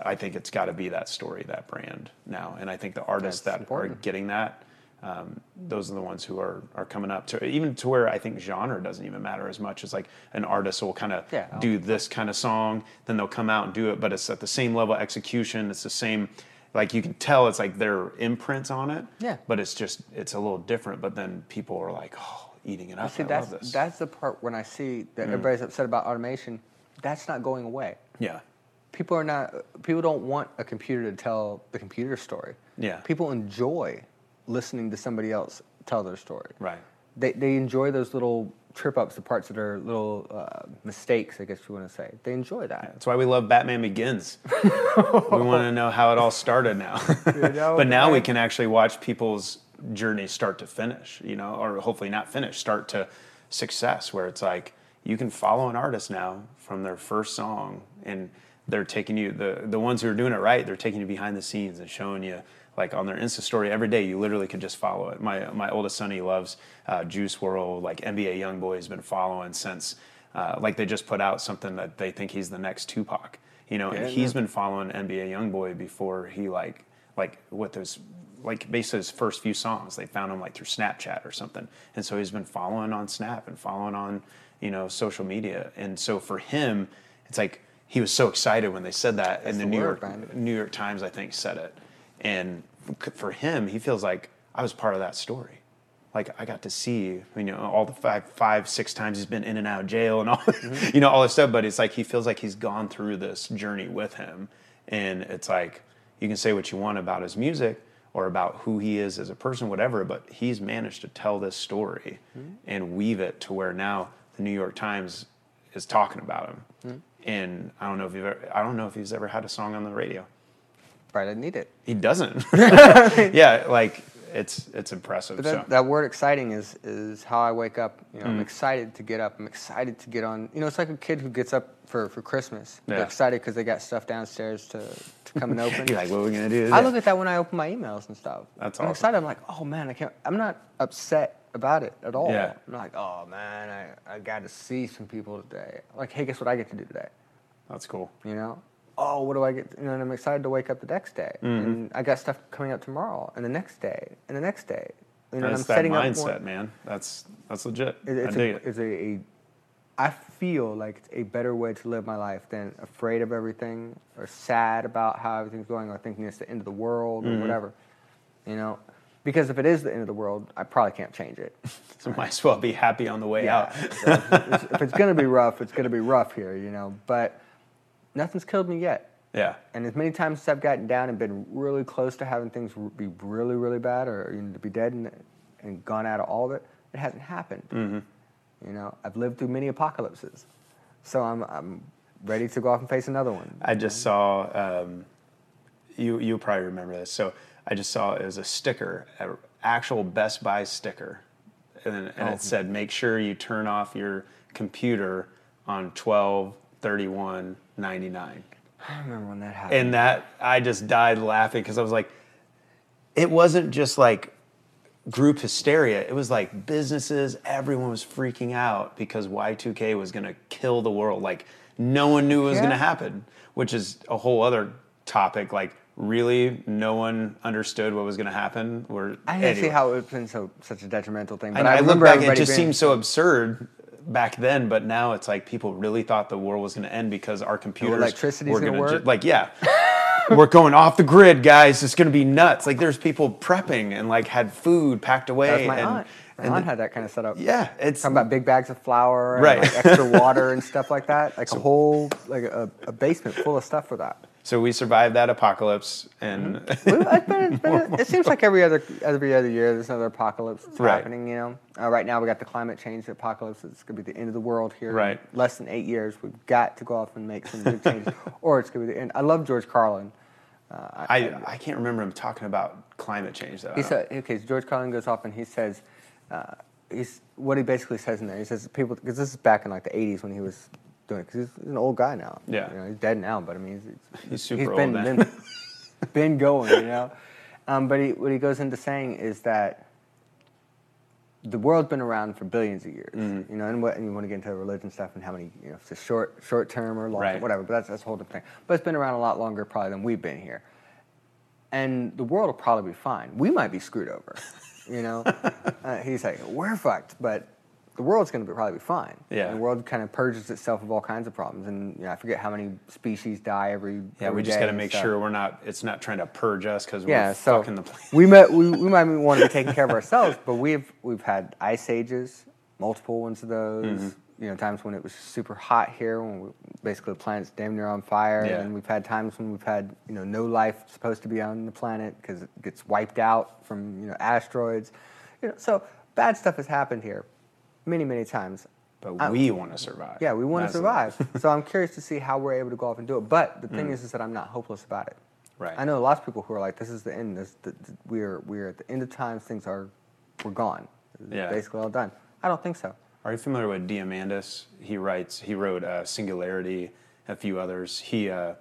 I think it's got to be that story, that brand now, and I think the artists That's that important. are getting that. Um, those are the ones who are, are coming up to even to where I think genre doesn't even matter as much as like an artist will kind of Yeah. do this kind of song, then they'll come out and do it, but it's at the same level of execution. It's the same, like you can tell it's like their imprints on it. Yeah. But it's just it's a little different. But then people are like, oh, eating it up. See, I that's love this. that's the part when I see that Mm. everybody's upset about automation. That's not going away. yeah. People are not. People don't want a computer to tell the computer story. Yeah. People enjoy listening to somebody else tell their story. Right. They they enjoy those little trip ups, the parts that are little uh, mistakes. I guess you want to say. They enjoy that. That's why we love Batman Begins. we want to know how it all started now. know, but now we can actually watch people's journey start to finish, you know, or hopefully not finish, start to success, where it's like you can follow an artist now from their first song and they're taking you, the, the ones who are doing it right, they're taking you behind the scenes and showing you. Like on their Insta story every day, you literally could just follow it. My my oldest son, he loves uh, Juice WRLD. Like NBA YoungBoy has been following since, uh, like they just put out something that they think he's the next Tupac you know, and Yeah, he's yeah. been following NBA YoungBoy before he like like what his like basically his first few songs. They found him like through Snapchat or something, and so he's been following on Snap and following on you know social media. And so for him, it's like he was so excited when they said that, That's and the, the New word York. New York Times I think said it, and for him, he feels like I was part of that story. Like I got to see, you know, all the five, five, six times he's been in and out of jail and all, Mm-hmm. you know, all this stuff. But it's like he feels like he's gone through this journey with him, and it's like you can say what you want about his music or about who he is as a person, whatever. But he's managed to tell this story Mm-hmm. and weave it to where now the New York Times is talking about him. Mm-hmm. And I don't know if you've ever, I don't know if he's ever had a song on the radio. Right, I need it. He doesn't. yeah, like it's it's impressive. But that, so. that word exciting is is how I wake up. You know, Mm. I'm excited to get up. I'm excited to get on. You know, it's like a kid who gets up for, for Christmas. They're excited because they got stuff downstairs to, to come and open. You're like, what are we gonna do? I today?" look at that when I open my emails and stuff. That's I'm awesome. excited. I'm like, oh man, I can't. I'm not upset about it at all. Yeah. I'm like, oh man, I, I got to see some people today. Like, hey, guess what I get to do today? That's cool. You know? Oh, what do I get? You know, and I'm excited to wake up the next day. Mm-hmm. And I got stuff coming up tomorrow, and the next day, and the next day. You know, and That's I'm that setting up mindset, man. That's that's legit. it- it's I dig a, it. it's a, a, I feel like it's a better way to live my life than afraid of everything or sad about how everything's going or thinking it's the end of the world Mm-hmm. or whatever. You know, because if it is the end of the world, I probably can't change it. So might as well be happy on the way out. So if, it's- it's gonna be rough, it's gonna be rough here. You know, but nothing's killed me yet. Yeah. And as many times as I've gotten down and been really close to having things be really, really bad or you know, to be dead and, and gone out of all of it, it hasn't happened. Mm-hmm. You know, I've lived through many apocalypses. So I'm, I'm ready to go off and face another one. I just saw. Um, you you probably remember this. So I just saw it was a sticker, an actual Best Buy sticker, and, and Oh. it said, "Make sure you turn off your computer on twelve thirty one ninety nine. I remember when that happened. and that I just died laughing because I was like, it wasn't just like group hysteria. It was like businesses, everyone was freaking out because Y2K was going to kill the world. Like no one knew it was going to happen, which is a whole other topic. Like really, no one understood what was going to happen. Or I didn't see how it's been so such a detrimental thing. But And I, I, look remember back, it just being, seems so absurd back then, but now it's like people really thought the world was going to end because our computers electricity's were gonna ju- work? like yeah. we're going off the grid, guys. It's going to be nuts. Like there's people prepping and like had food packed away. That was my and, aunt. My and aunt the- had that kind of setup. yeah, it's Talking about big bags of flour and Right. like extra water and stuff like that. Like a whole like a, a basement full of stuff for that. So we survived that apocalypse, and it's been- been- it seems like every other every other year there's another apocalypse that's Right. happening. You know, uh, right now we got the climate change apocalypse. It's going to be the end of the world here. in Right. less than eight years, we've got to go off and make some big changes, or it's going to be the end. I love George Carlin. I I can't remember him talking about climate change. Though. He said, okay, so George Carlin goes off and he says, uh, he's what he basically says in there. He says people because this is back in like the '80s when he was doing because he's an old guy now. Yeah. you know, he's dead now, but I mean, he's, He's super he's old been, then. been been going, you know. Um, but he, what he goes into saying is that the world's been around for billions of years, Mm-hmm. you know, and, what, and you want to get into religion stuff and how many, you know, if it's short short term or long, Right. whatever. But that's that's a whole different thing. But it's been around a lot longer probably than we've been here and the world will probably be fine. We might be screwed over, you know. uh, he's like, we're fucked, but the world's going to probably be fine. Yeah. And the world kind of purges itself of all kinds of problems, and you know, I forget how many species die every. yeah, every we just got to make sure we're not. It's not trying to purge us because Yeah, we're so fucking the planet. we might we, we might want to be taking care of ourselves, but we've we've had ice ages, multiple ones of those. Mm-hmm. You know, times when it was super hot here, when we, basically the planet's damn near on fire, Yeah. and we've had times when we've had you know no life supposed to be on the planet because it gets wiped out from you know asteroids. You know, so bad stuff has happened here, many many times. But I- we want to survive. Yeah, we want to survive. so I'm curious to see how we're able to go off and do it. But the thing is, is that I'm not hopeless about it. Mm. Right. I know lots of people who are like, "This is the end. This, th th- we're we're at the end of times. Things are, we're gone. Yeah. basically all done." I don't think so. Are you familiar with Diamandis? He writes. He wrote uh, Singularity, a few others. He uh,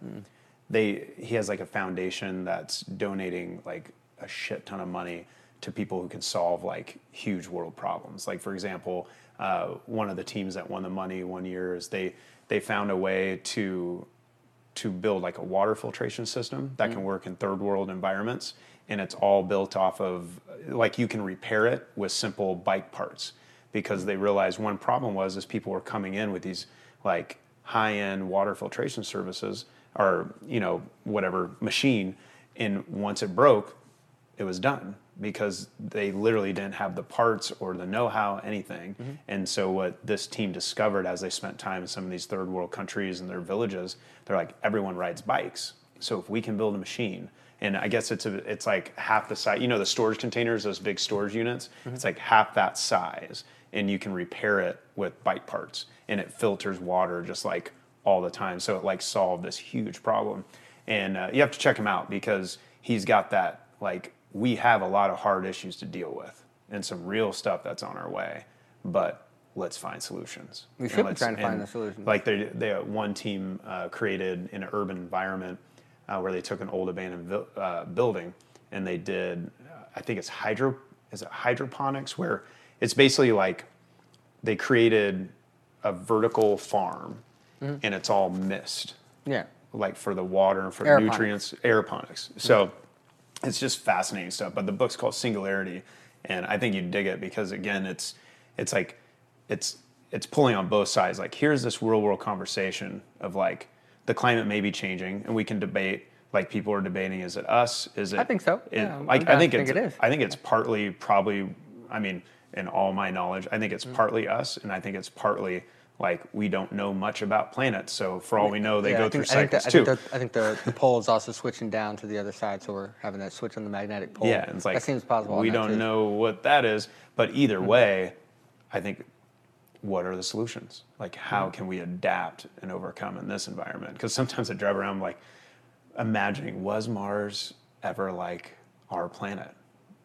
they he has like a foundation that's donating like a shit ton of money to people who can solve like huge world problems. Like for example, uh, one of the teams that won the money one year is they they found a way to to build like a water filtration system that can work in third world environments and it's all built off of like you can repair it with simple bike parts because they realized one problem was is people were coming in with these like high end water filtration services or you know whatever machine and once it broke it was done because they literally didn't have the parts or the know-how, anything. And so what this team discovered as they spent time in some of these third world countries and their villages, they're like everyone rides bikes. So if we can build a machine, and I guess it's a, it's like half the size. You know the storage containers, those big storage units. It's like half that size, and you can repair it with bike parts, and it filters water just like all the time. So it like solved this huge problem, and uh, you have to check him out because he's got that like we have a lot of hard issues to deal with and some real stuff that's on our way, but let's find solutions. We should be trying to find the solutions. Like they, they one team uh, created in an urban environment uh, where they took an old abandoned vil- uh, building and they did, uh, I think it's hydro, is it hydroponics, where it's basically like they created a vertical farm Mm-hmm. and it's all mist Yeah. like for the water and for Aeroponics. nutrients, aeroponics. So it's just fascinating stuff. But the book's called Singularity, and I think you dig it because again, it's it's like it's it's pulling on both sides. Like here's this real world conversation of like the climate may be changing, and we can debate. Like people are debating, is it us? Is it? I think so. it- Yeah, like I think to it's, it is. I think it's partly probably. I mean, in all my knowledge, I think it's Mm. partly us, and I think it's partly like we don't know much about planets. So for all we know, they Yeah, go I through cycles I too. think, the, I think, the, I think the, the pole is also switching down to the other side, so we're having that switch on the magnetic pole. Yeah, it's like that seems possible. We don't too. Mm-hmm. know what that is, but either way, I think what are the solutions? Like, how Mm-hmm. can we adapt and overcome in this environment? Because sometimes I drive around like imagining, was Mars ever like our planet?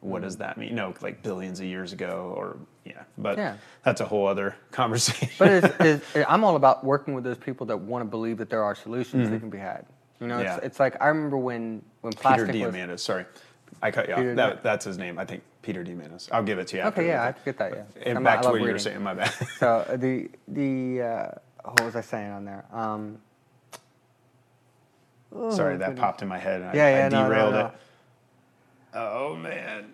What does that mean? You know, like billions of years ago, or yeah. But. Yeah. that's a whole other conversation. But it's, it's, I'm all about working with those people that want to believe that there are solutions that can be had. You know, Mm-hmm. Yeah. it's, it's like I remember when when Peter plastic was. Diamandis, sorry, I cut you Peter off. That, that's his name. I think Peter Diamandis. I'll give it to you. after Okay, yeah, I get that. Yeah, And I'm- back to what you were saying. My bad. So uh, the the uh, what was I saying on there? Um, Sorry, that popped in my head. And Yeah, I, yeah, I no, no, derailed no. it. Oh man.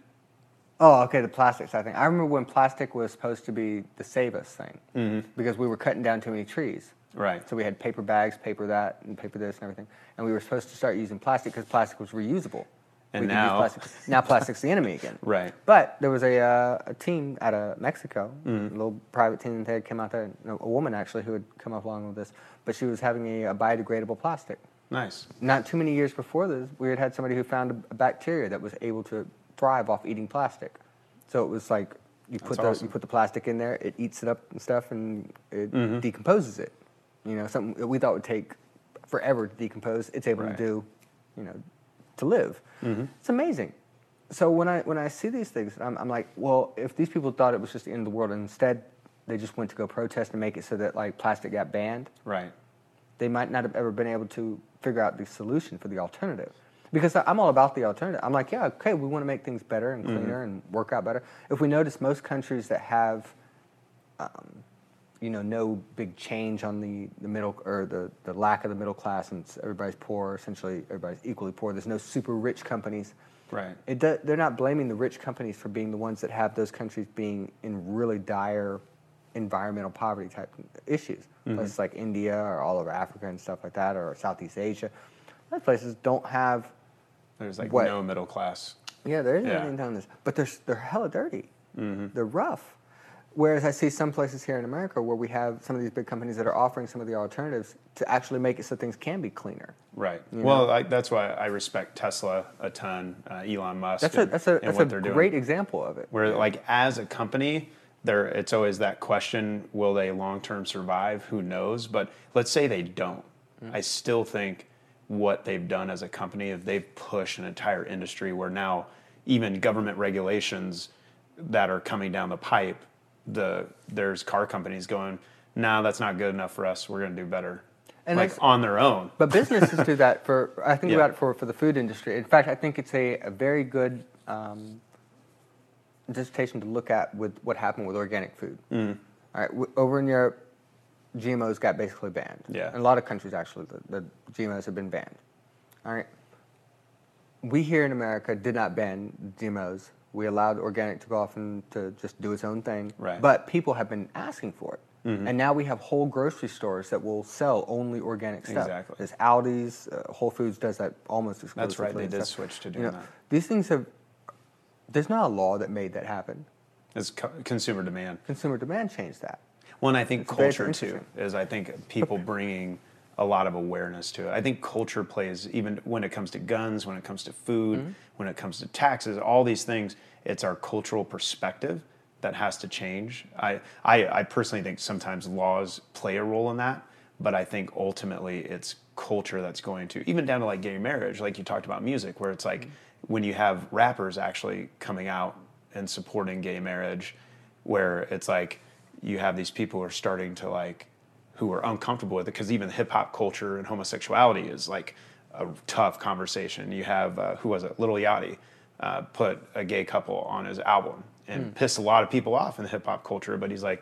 Oh, okay, the plastics. I think I remember when plastic was supposed to be the save us thing Mm-hmm. because we were cutting down too many trees. Right. So we had paper bags, paper that, and paper this and everything, and we were supposed to start using plastic because plastic was reusable. And we could use now- plastic. now plastic's the enemy again. Right. But there was a, uh, a team out of Mexico, Mm-hmm. a little private team that had come out there, no, a woman actually who had come up along with this, but she was having a, a biodegradable plastic. Nice. Not too many years before this, we had had somebody who found a, a bacteria that was able to thrive off eating plastic. So it was like you put the awesome. you put the plastic in there, it eats it up and stuff, and it Mm-hmm. decomposes it. You know, something that we thought would take forever to decompose, it's able Right. to do, you know, to live. Mm-hmm. It's amazing. So when I when I see these things, I'm, I'm like, well, if these people thought it was just the end of the world, and instead they just went to go protest and make it so that like plastic got banned, Right. they might not have ever been able to figure out the solution for the alternative. Because I'm all about the alternative. I'm like, yeah, okay, we want to make things better and cleaner and work out better. If we notice most countries that have, um, you know, no big change on the, the middle or the, the lack of the middle class and everybody's poor, essentially everybody's equally poor. There's no super rich companies. Right. It do, they're not blaming the rich companies for being the ones that have those countries being in really dire environmental poverty type issues. Places like India or all over Africa and stuff like that, or Southeast Asia. Those places don't have. There's like What? no middle class. Yeah, there isn't Yeah. anything down this, but they're they're hella dirty. They're rough. Whereas I see some places here in America where we have some of these big companies that are offering some of the alternatives to actually make it so things can be cleaner. Right. Well, I, that's why I respect Tesla a ton, uh, Elon Musk. That's a that's a and that's what a they're great doing. example of it. Where like as a company, there it's always that question: Will they long term survive? Who knows? But let's say they don't. Mm-hmm. I still think what they've done as a company is they've pushed an entire industry where now even government regulations that are coming down the pipe, the there's car companies going, "No, that's not good enough for us. We're going to do better." And like on their own. But businesses do that for, I think Yeah. about it for, for the food industry. In fact, I think it's a, a very good um, dissertation to look at with what happened with organic food. Mm-hmm. All right, w- over in Europe, GMOs got basically banned. Yeah. In a lot of countries, actually, the, the GMOs have been banned. All right. We here in America did not ban GMOs. We allowed organic to go off and to just do its own thing. Right. But people have been asking for it. Mm-hmm. And now we have whole grocery stores that will sell only organic stuff. Exactly. There's Aldi's, uh, Whole Foods does that almost exclusively. That's right, they did stuff. switch to You doing know, that. These things have There's not a law that made that happen. It's co- consumer demand. Consumer demand changed that. Well, and I think It's culture too is I think people bringing a lot of awareness to it. I think culture plays even when it comes to guns, when it comes to food, Mm-hmm. when it comes to taxes, all these things. It's our cultural perspective that has to change. I, I, I personally think sometimes laws play a role in that, but I think ultimately it's culture that's going to even down to like gay marriage, like you talked about music, where it's like when you have rappers actually coming out and supporting gay marriage, where it's like you have these people who are starting to like who are uncomfortable with it because even hip hop culture and homosexuality is like a tough conversation. You have uh, who was it, Lil Yachty, uh, put a gay couple on his album and Hmm. pissed a lot of people off in the hip hop culture. But he's like,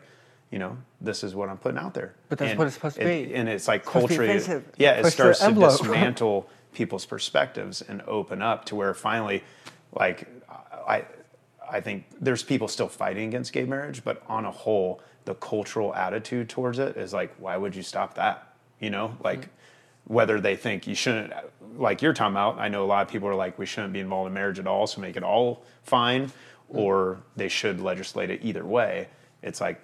you know, this is what I'm putting out there. But that's And what it's supposed to be. And it's like be culture. Yeah, it Push starts to dismantle people's perspectives and open up to where finally, like, I, I think there's people still fighting against gay marriage, but on a whole, the cultural attitude towards it is like, why would you stop that? You know, mm-hmm. like whether they think you shouldn't, like you're talking about. I know a lot of people are like, we shouldn't be involved in marriage at all, so make it all fine, mm-hmm. or they should legislate it either way. It's like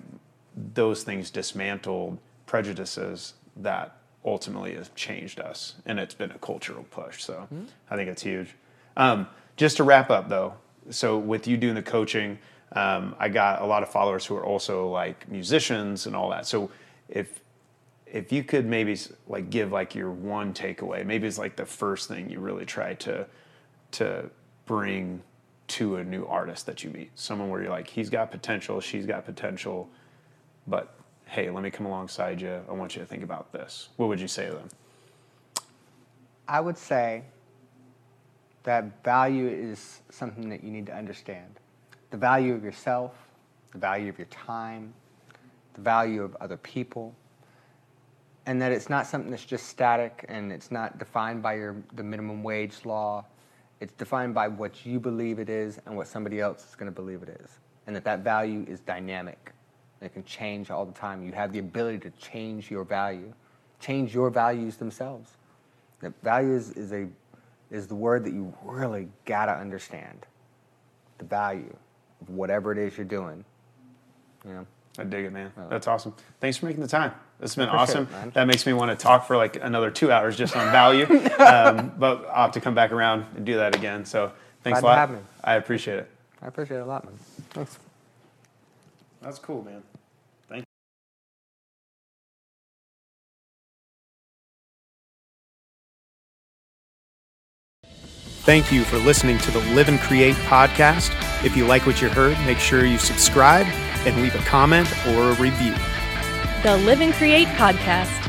those things dismantled prejudices that ultimately have changed us, and it's been a cultural push. So mm-hmm. I think it's huge. Um, just to wrap up, though, so with you doing the coaching, um, I got a lot of followers who are also like musicians and all that. So if if you could maybe like give like your one takeaway, maybe it's like the first thing you really try to to bring to a new artist that you meet, someone where you're like, he's got potential, she's got potential, but hey, let me come alongside you. I want you to think about this. What would you say to them? I would say that value is something that you need to understand. The value of yourself, the value of your time, the value of other people, and that it's not something that's just static and it's not defined by your the minimum wage law. It's defined by what you believe it is and what somebody else is going to believe it is. And that that value is dynamic. It can change all the time. You have the ability to change your value, change your values themselves. That value is, is a is the word that you really gotta understand. The value whatever it is you're doing. You know. I dig it, man. That's awesome. Thanks for making the time. This has been awesome. it, that makes me want to talk for like another two hours just on value. um, but I'll have to come back around and do that again. So thanks Glad a lot. I appreciate it. I appreciate it a lot, man. Thanks. That's cool, man. Thank you for listening to the Live and Create podcast. If you like what you heard, make sure you subscribe and leave a comment or a review. The Live and Create Podcast.